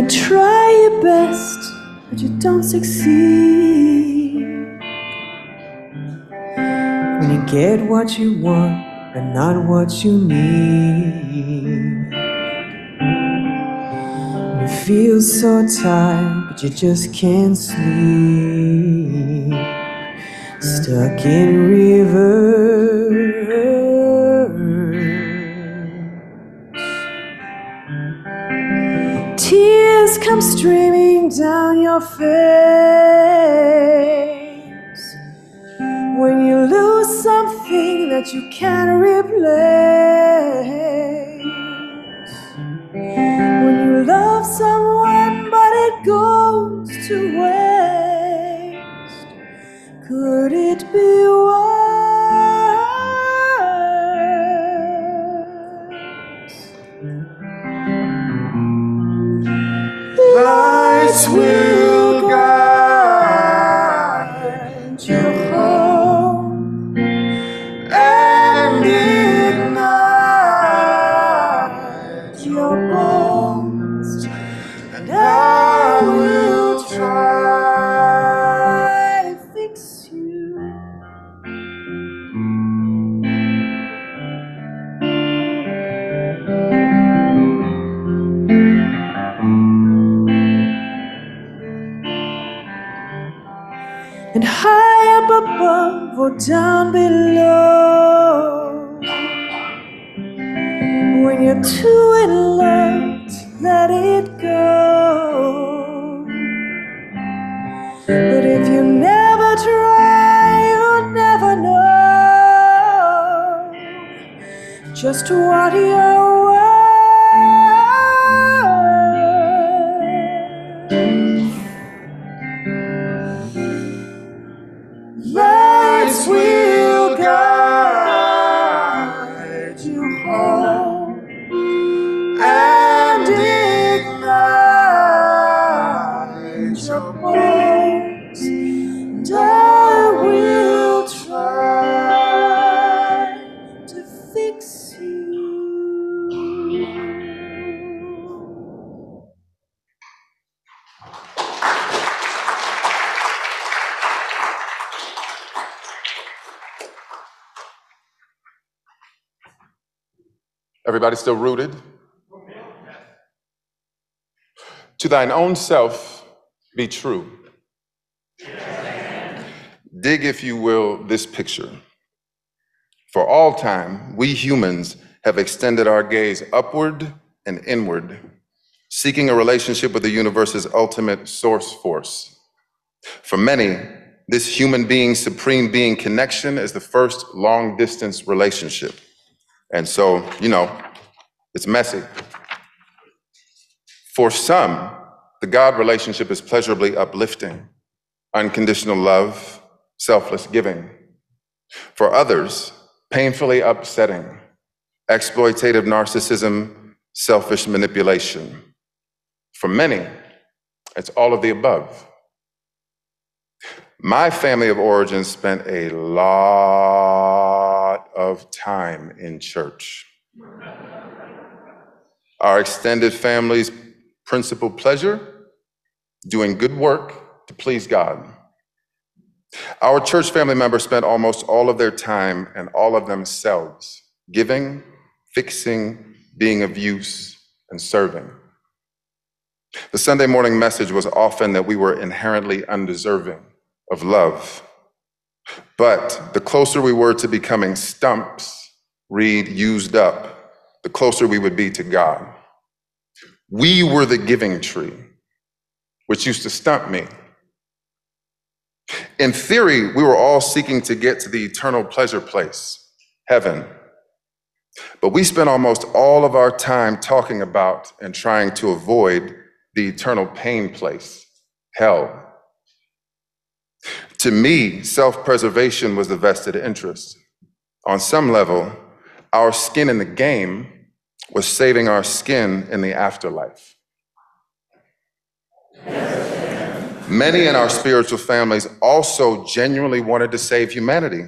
You try your best, but you don't succeed. When you get what you want, but not what you need. You feel so tired, but you just can't sleep. Stuck in reverse. Tears come streaming down your face when you lose something that you can't replace. When you love someone but it goes to waste, could it be? Lights what Everybody still rooted? To thine own self be true. Dig, if you will, this picture. For all time, we humans have extended our gaze upward and inward, seeking a relationship with the universe's ultimate source force. For many, this human being, supreme being connection is the first long distance relationship. And so, you know, it's messy. For some, the God relationship is pleasurably uplifting, unconditional love, selfless giving. For others, painfully upsetting, exploitative narcissism, selfish manipulation. For many, it's all of the above. My family of origin spent a lot of time in church. Our extended family's principal pleasure, doing good work to please God. Our church family members spent almost all of their time and all of themselves giving, fixing, being of use, and serving. The Sunday morning message was often that we were inherently undeserving of love. But the closer we were to becoming stumps, read used up, the closer we would be to God. We were the giving tree, which used to stump me. In theory, we were all seeking to get to the eternal pleasure place, heaven. But we spent almost all of our time talking about and trying to avoid the eternal pain place, hell. To me, self preservation was the vested interest. On some level, our skin in the game was saving our skin in the afterlife. Many in our spiritual families also genuinely wanted to save humanity,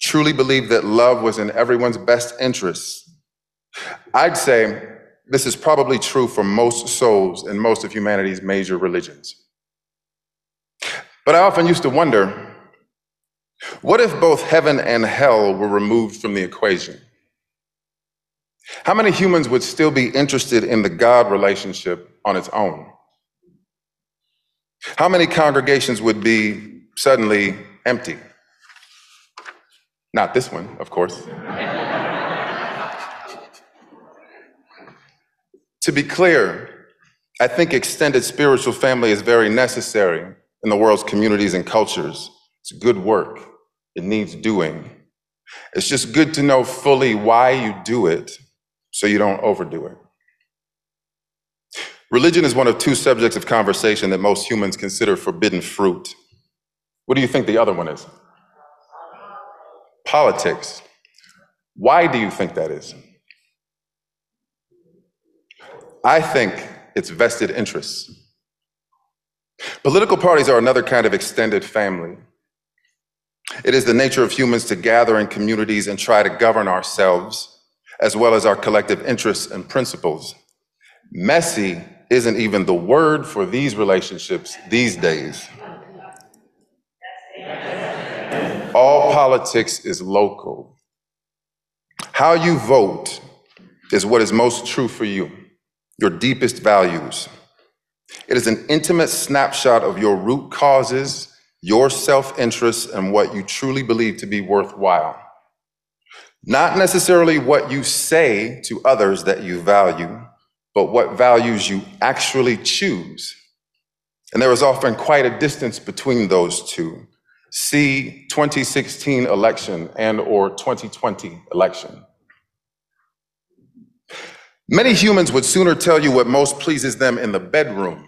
truly believed that love was in everyone's best interests. I'd say this is probably true for most souls in most of humanity's major religions. But I often used to wonder what if both heaven and hell were removed from the equation? How many humans would still be interested in the God relationship on its own? How many congregations would be suddenly empty? Not this one, of course. [LAUGHS] to be clear, I think extended spiritual family is very necessary in the world's communities and cultures. It's good work, it needs doing. It's just good to know fully why you do it so you don't overdo it. Religion is one of two subjects of conversation that most humans consider forbidden fruit. What do you think the other one is? Politics. Why do you think that is? I think it's vested interests. Political parties are another kind of extended family. It is the nature of humans to gather in communities and try to govern ourselves, as well as our collective interests and principles. Messy isn't even the word for these relationships these days. All politics is local. How you vote is what is most true for you, your deepest values. It is an intimate snapshot of your root causes, your self interest, and what you truly believe to be worthwhile. Not necessarily what you say to others that you value, but what values you actually choose. And there is often quite a distance between those two. See 2016 election and or 2020 election. Many humans would sooner tell you what most pleases them in the bedroom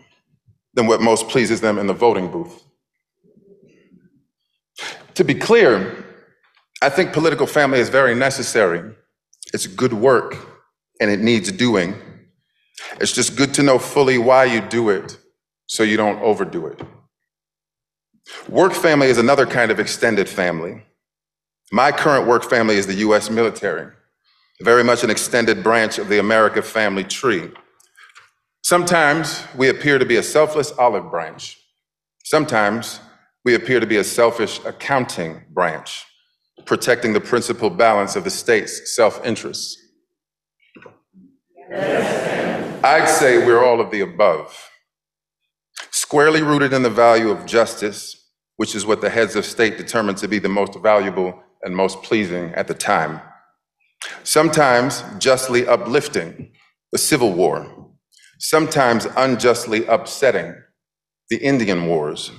than what most pleases them in the voting booth. To be clear, I think political family is very necessary. It's good work and it needs doing. It's just good to know fully why you do it so you don't overdo it. Work family is another kind of extended family. My current work family is the US military, very much an extended branch of the America family tree. Sometimes we appear to be a selfless olive branch. Sometimes we appear to be a selfish accounting branch, protecting the principal balance of the state's self interests. I'd say we're all of the above. squarely rooted in the value of justice, which is what the heads of state determined to be the most valuable and most pleasing at the time. Sometimes justly uplifting, the Civil War. Sometimes unjustly upsetting, the Indian Wars.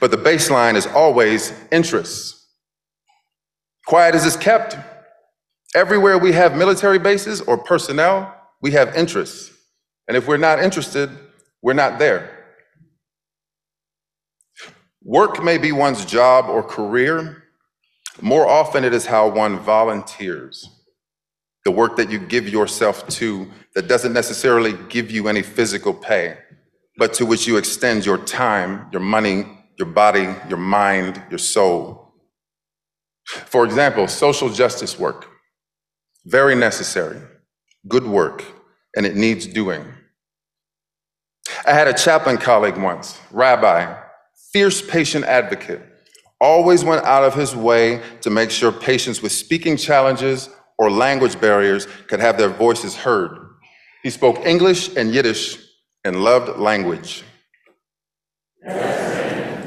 But the baseline is always interests. Quiet as it's kept. Everywhere we have military bases or personnel, we have interests. And if we're not interested, we're not there. Work may be one's job or career. More often, it is how one volunteers. The work that you give yourself to that doesn't necessarily give you any physical pay, but to which you extend your time, your money, your body, your mind, your soul. For example, social justice work, very necessary, good work, and it needs doing. I had a chaplain colleague once, rabbi, fierce patient advocate, always went out of his way to make sure patients with speaking challenges or language barriers could have their voices heard. He spoke English and Yiddish and loved language.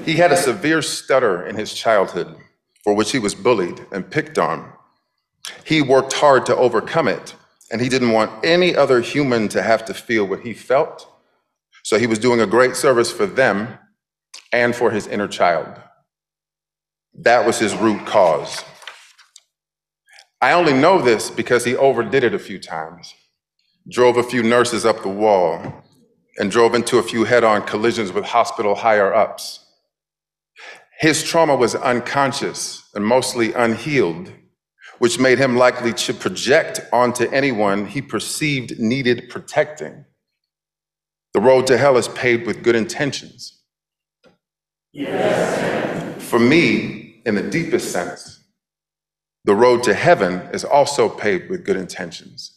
He had a severe stutter in his childhood for which he was bullied and picked on. He worked hard to overcome it, and he didn't want any other human to have to feel what he felt. So he was doing a great service for them and for his inner child. That was his root cause. I only know this because he overdid it a few times, drove a few nurses up the wall, and drove into a few head on collisions with hospital higher ups. His trauma was unconscious and mostly unhealed, which made him likely to project onto anyone he perceived needed protecting. The road to hell is paved with good intentions. Yes. For me, in the deepest sense, the road to heaven is also paved with good intentions.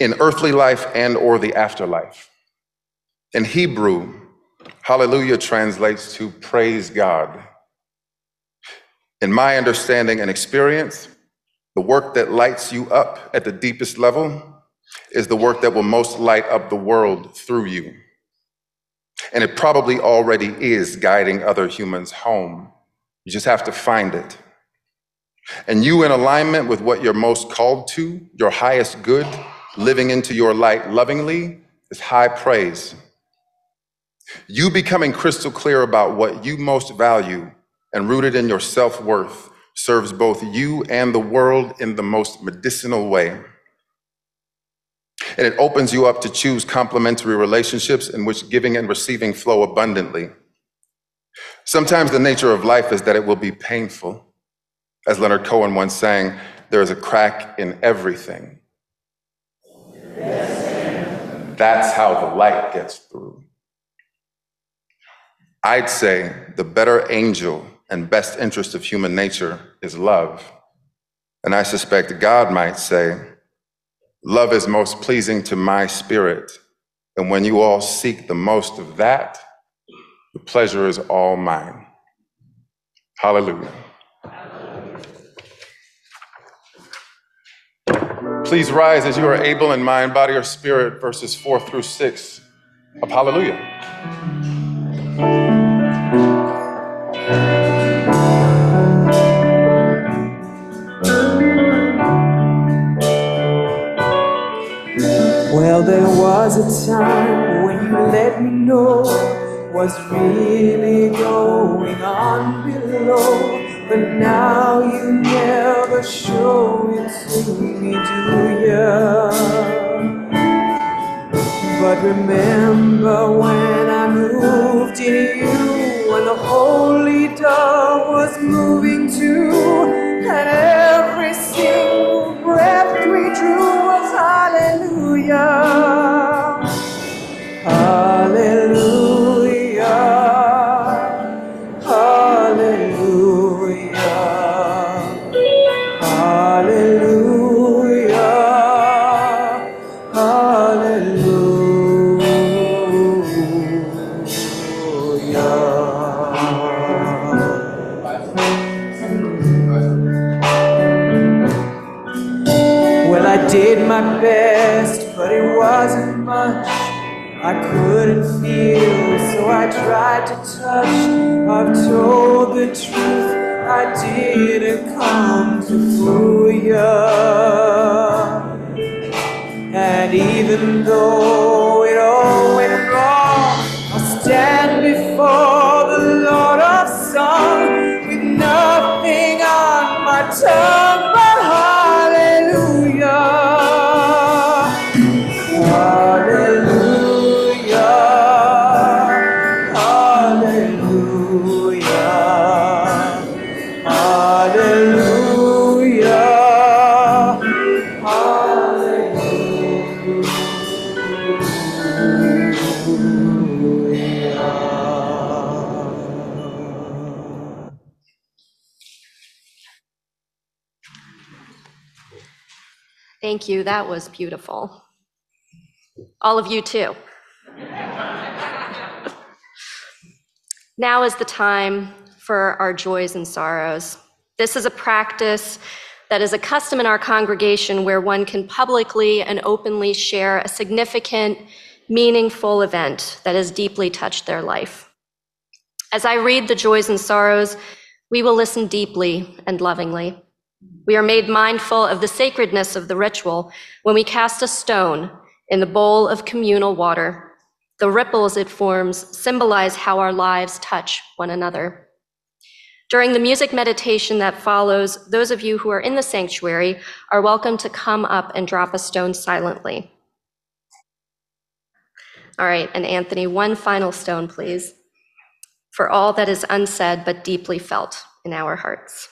In earthly life and or the afterlife. In Hebrew, hallelujah translates to praise God. In my understanding and experience, the work that lights you up at the deepest level is the work that will most light up the world through you. And it probably already is guiding other humans home. You just have to find it. And you, in alignment with what you're most called to, your highest good, living into your light lovingly, is high praise. You becoming crystal clear about what you most value and rooted in your self worth serves both you and the world in the most medicinal way. And it opens you up to choose complementary relationships in which giving and receiving flow abundantly. Sometimes the nature of life is that it will be painful. As Leonard Cohen once sang, there is a crack in everything. That's how the light gets through. I'd say the better angel and best interest of human nature is love. And I suspect God might say, Love is most pleasing to my spirit. And when you all seek the most of that, the pleasure is all mine. Hallelujah. Please rise as you are able in mind, body, or spirit, verses four through six of Hallelujah. Well, there was a time when you let me know what's really going on below. But now you never show it to me, do ya? But remember when I moved in you, and the holy dove was moving too, and every single breath we drew was hallelujah. Hallelujah. Was beautiful. All of you, too. now is the time for our joys and sorrows. This is a practice that is a custom in our congregation where one can publicly and openly share a significant, meaningful event that has deeply touched their life. As I read the joys and sorrows, we will listen deeply and lovingly. We are made mindful of the sacredness of the ritual when we cast a stone in the bowl of communal water. The ripples it forms symbolize how our lives touch one another. During the music meditation that follows, those of you who are in the sanctuary are welcome to come up and drop a stone silently. All right, and Anthony, one final stone, please, for all that is unsaid but deeply felt in our hearts.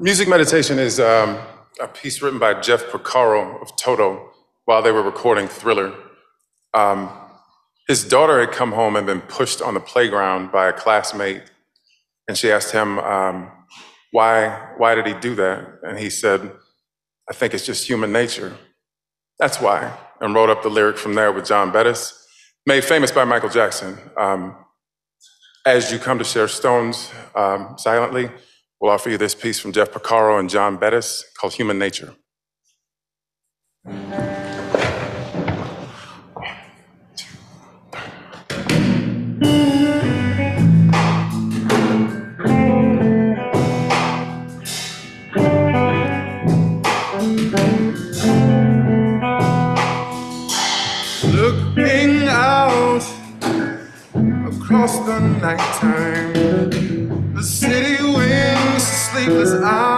Music meditation is um, a piece written by Jeff Porcaro of Toto while they were recording Thriller. Um, his daughter had come home and been pushed on the playground by a classmate, and she asked him, um, why, why did he do that? And he said, I think it's just human nature. That's why. And wrote up the lyric from there with John Bettis, made famous by Michael Jackson. Um, as you come to share stones um, silently, we'll offer you this piece from Jeff Porcaro and John Bettis called Human Nature. The nighttime, the city winks a sleepless eye.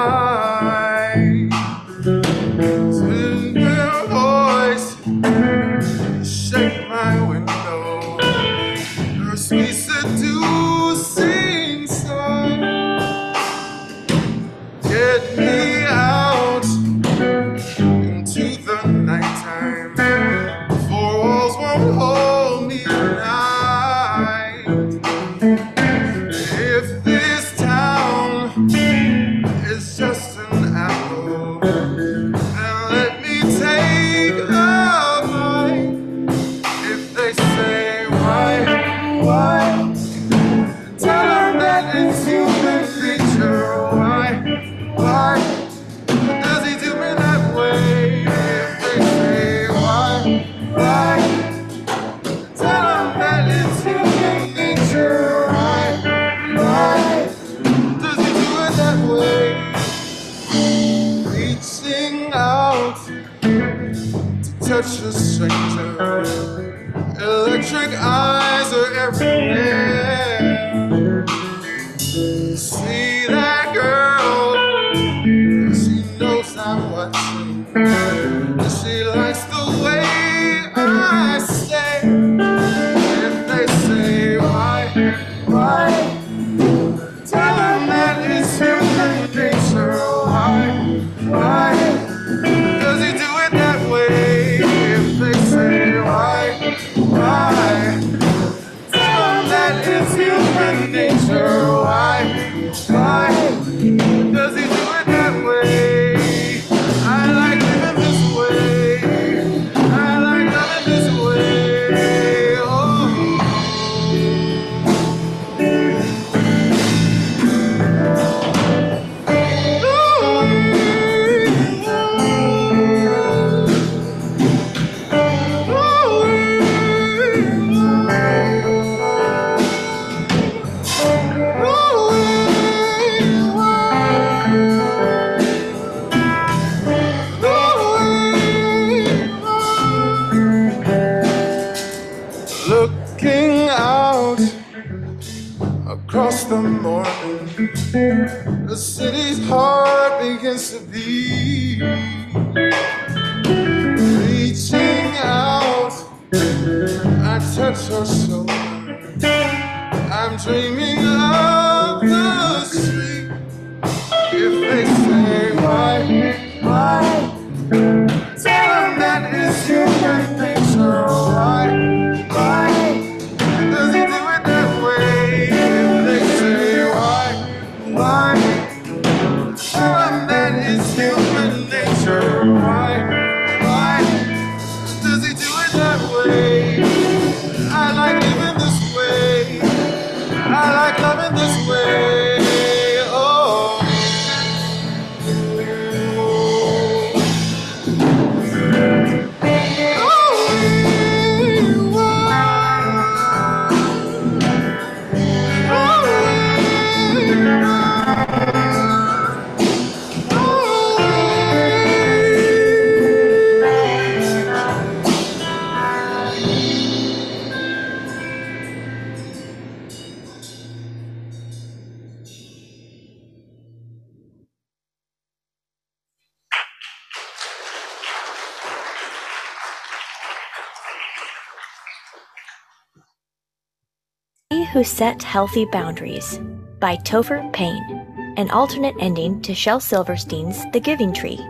Set Healthy Boundaries by Topher Payne, an alternate ending to Shel Silverstein's The Giving Tree,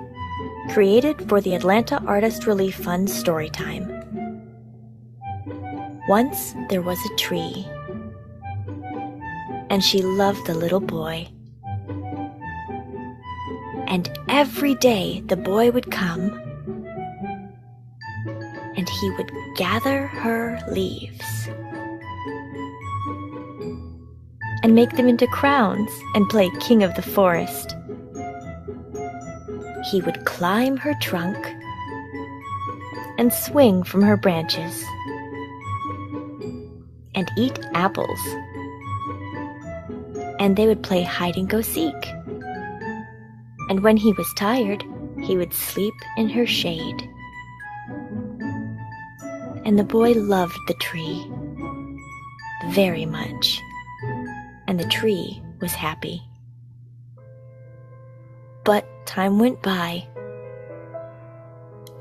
created for the Atlanta Artist Relief Fund Storytime. Once there was a tree, and she loved the little boy. And every day the boy would come, and he would gather her leaves and make them into crowns and play king of the forest. He would climb her trunk and swing from her branches and eat apples. And they would play hide and go seek. And when he was tired, he would sleep in her shade. And the boy loved the tree very much and the tree was happy. But time went by,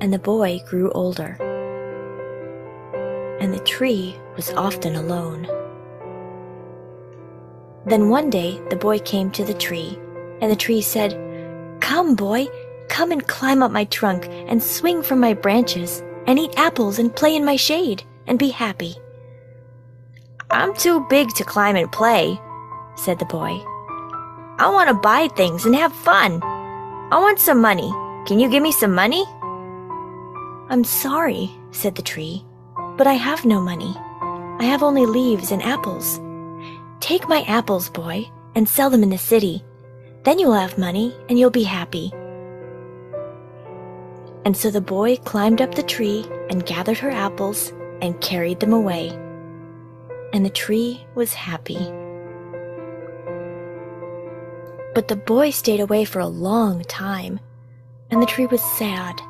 and the boy grew older, and the tree was often alone. Then one day the boy came to the tree, and the tree said, Come, boy, come and climb up my trunk and swing from my branches and eat apples and play in my shade and be happy. I'm too big to climb and play, said the boy. I want to buy things and have fun. I want some money. Can you give me some money? I'm sorry, said the tree, but I have no money. I have only leaves and apples. Take my apples, boy, and sell them in the city. Then you'll have money and you'll be happy. And so the boy climbed up the tree and gathered her apples and carried them away. And the tree was happy. But the boy stayed away for a long time, and the tree was sad.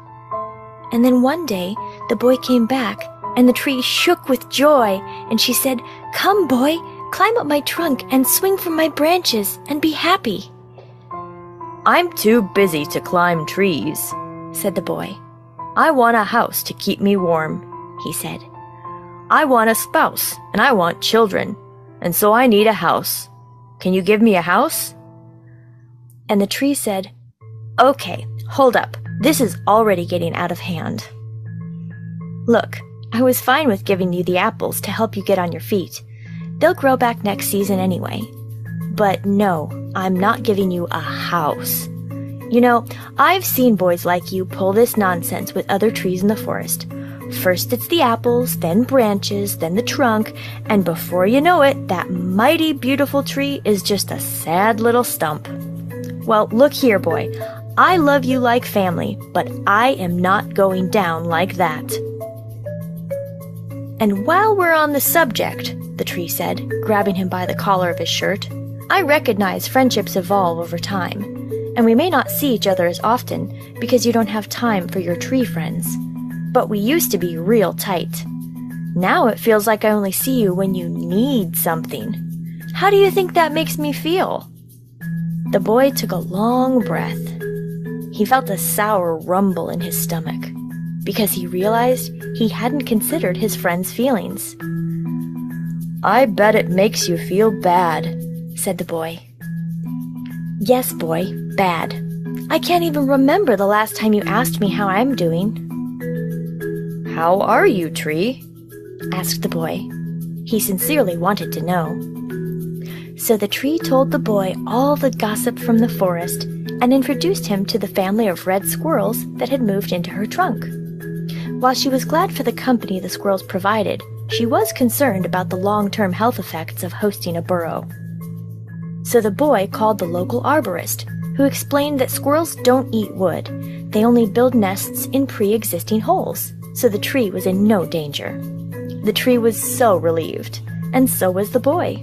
And then one day, the boy came back, and the tree shook with joy, and she said, Come, boy, climb up my trunk and swing from my branches and be happy. I'm too busy to climb trees, said the boy. I want a house to keep me warm, he said. I want a spouse, and I want children, and so I need a house. Can you give me a house? And the tree said, Okay, hold up. This is already getting out of hand. Look, I was fine with giving you the apples to help you get on your feet. They'll grow back next season anyway. But no, I'm not giving you a house. You know, I've seen boys like you pull this nonsense with other trees in the forest. First it's the apples, then branches, then the trunk, and before you know it, that mighty beautiful tree is just a sad little stump. Well, look here, boy. I love you like family, but I am not going down like that. And while we're on the subject, the tree said, grabbing him by the collar of his shirt, I recognize friendships evolve over time, and we may not see each other as often because you don't have time for your tree friends. But we used to be real tight. Now it feels like I only see you when you need something. How do you think that makes me feel? The boy took a long breath. He felt a sour rumble in his stomach because he realized he hadn't considered his friend's feelings. I bet it makes you feel bad, said the boy. Yes, boy, bad. I can't even remember the last time you asked me how I'm doing. How are you, Tree? asked the boy. He sincerely wanted to know. So the tree told the boy all the gossip from the forest and introduced him to the family of red squirrels that had moved into her trunk. While she was glad for the company the squirrels provided, she was concerned about the long term health effects of hosting a burrow. So the boy called the local arborist, who explained that squirrels don't eat wood, they only build nests in pre existing holes, so the tree was in no danger. The tree was so relieved, and so was the boy.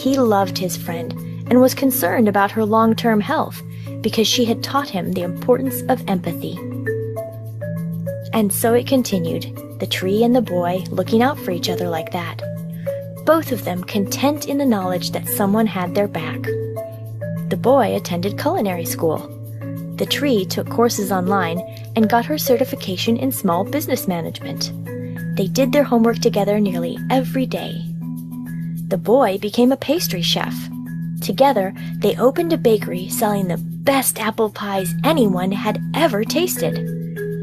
He loved his friend and was concerned about her long term health because she had taught him the importance of empathy. And so it continued, the tree and the boy looking out for each other like that. Both of them content in the knowledge that someone had their back. The boy attended culinary school. The tree took courses online and got her certification in small business management. They did their homework together nearly every day. The boy became a pastry chef. Together, they opened a bakery selling the best apple pies anyone had ever tasted.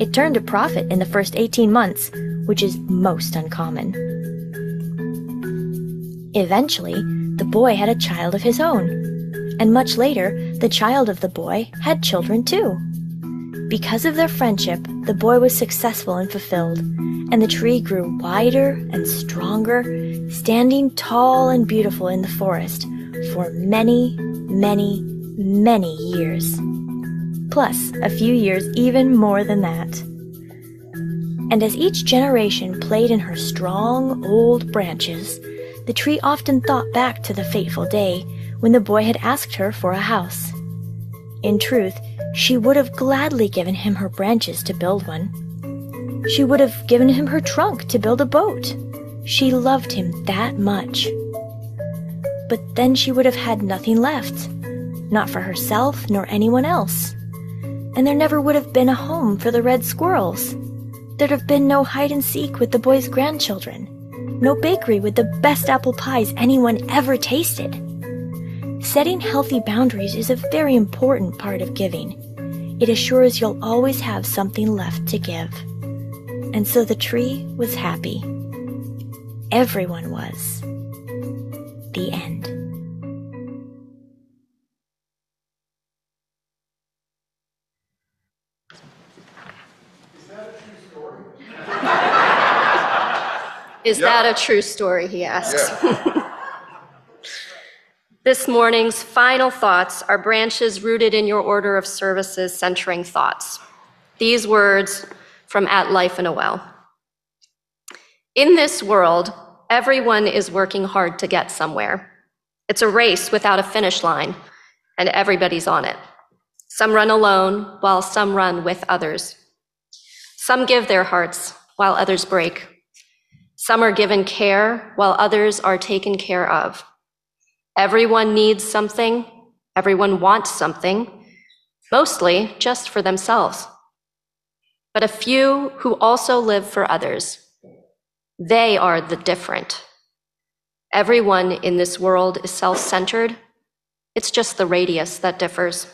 It turned a profit in the first 18 months, which is most uncommon. Eventually, the boy had a child of his own, and much later, the child of the boy had children too. Because of their friendship, the boy was successful and fulfilled, and the tree grew wider and stronger, standing tall and beautiful in the forest for many, many, many years. Plus, a few years even more than that. And as each generation played in her strong, old branches, the tree often thought back to the fateful day when the boy had asked her for a house. In truth, she would have gladly given him her branches to build one. She would have given him her trunk to build a boat. She loved him that much. But then she would have had nothing left, not for herself nor anyone else. And there never would have been a home for the red squirrels. There'd have been no hide and seek with the boy's grandchildren, no bakery with the best apple pies anyone ever tasted. Setting healthy boundaries is a very important part of giving. It assures you'll always have something left to give. And so the tree was happy. Everyone was. The end. Is that a true story? He asks. [LAUGHS] this morning's final thoughts are branches rooted in your order of services centering thoughts. These words from At Life in a Well. In this world, everyone is working hard to get somewhere. It's a race without a finish line, and everybody's on it. Some run alone, while some run with others. Some give their hearts, while others break. Some are given care, while others are taken care of. Everyone needs something, everyone wants something, mostly just for themselves. But a few who also live for others. They are the different. Everyone in this world is self centered. It's just the radius that differs.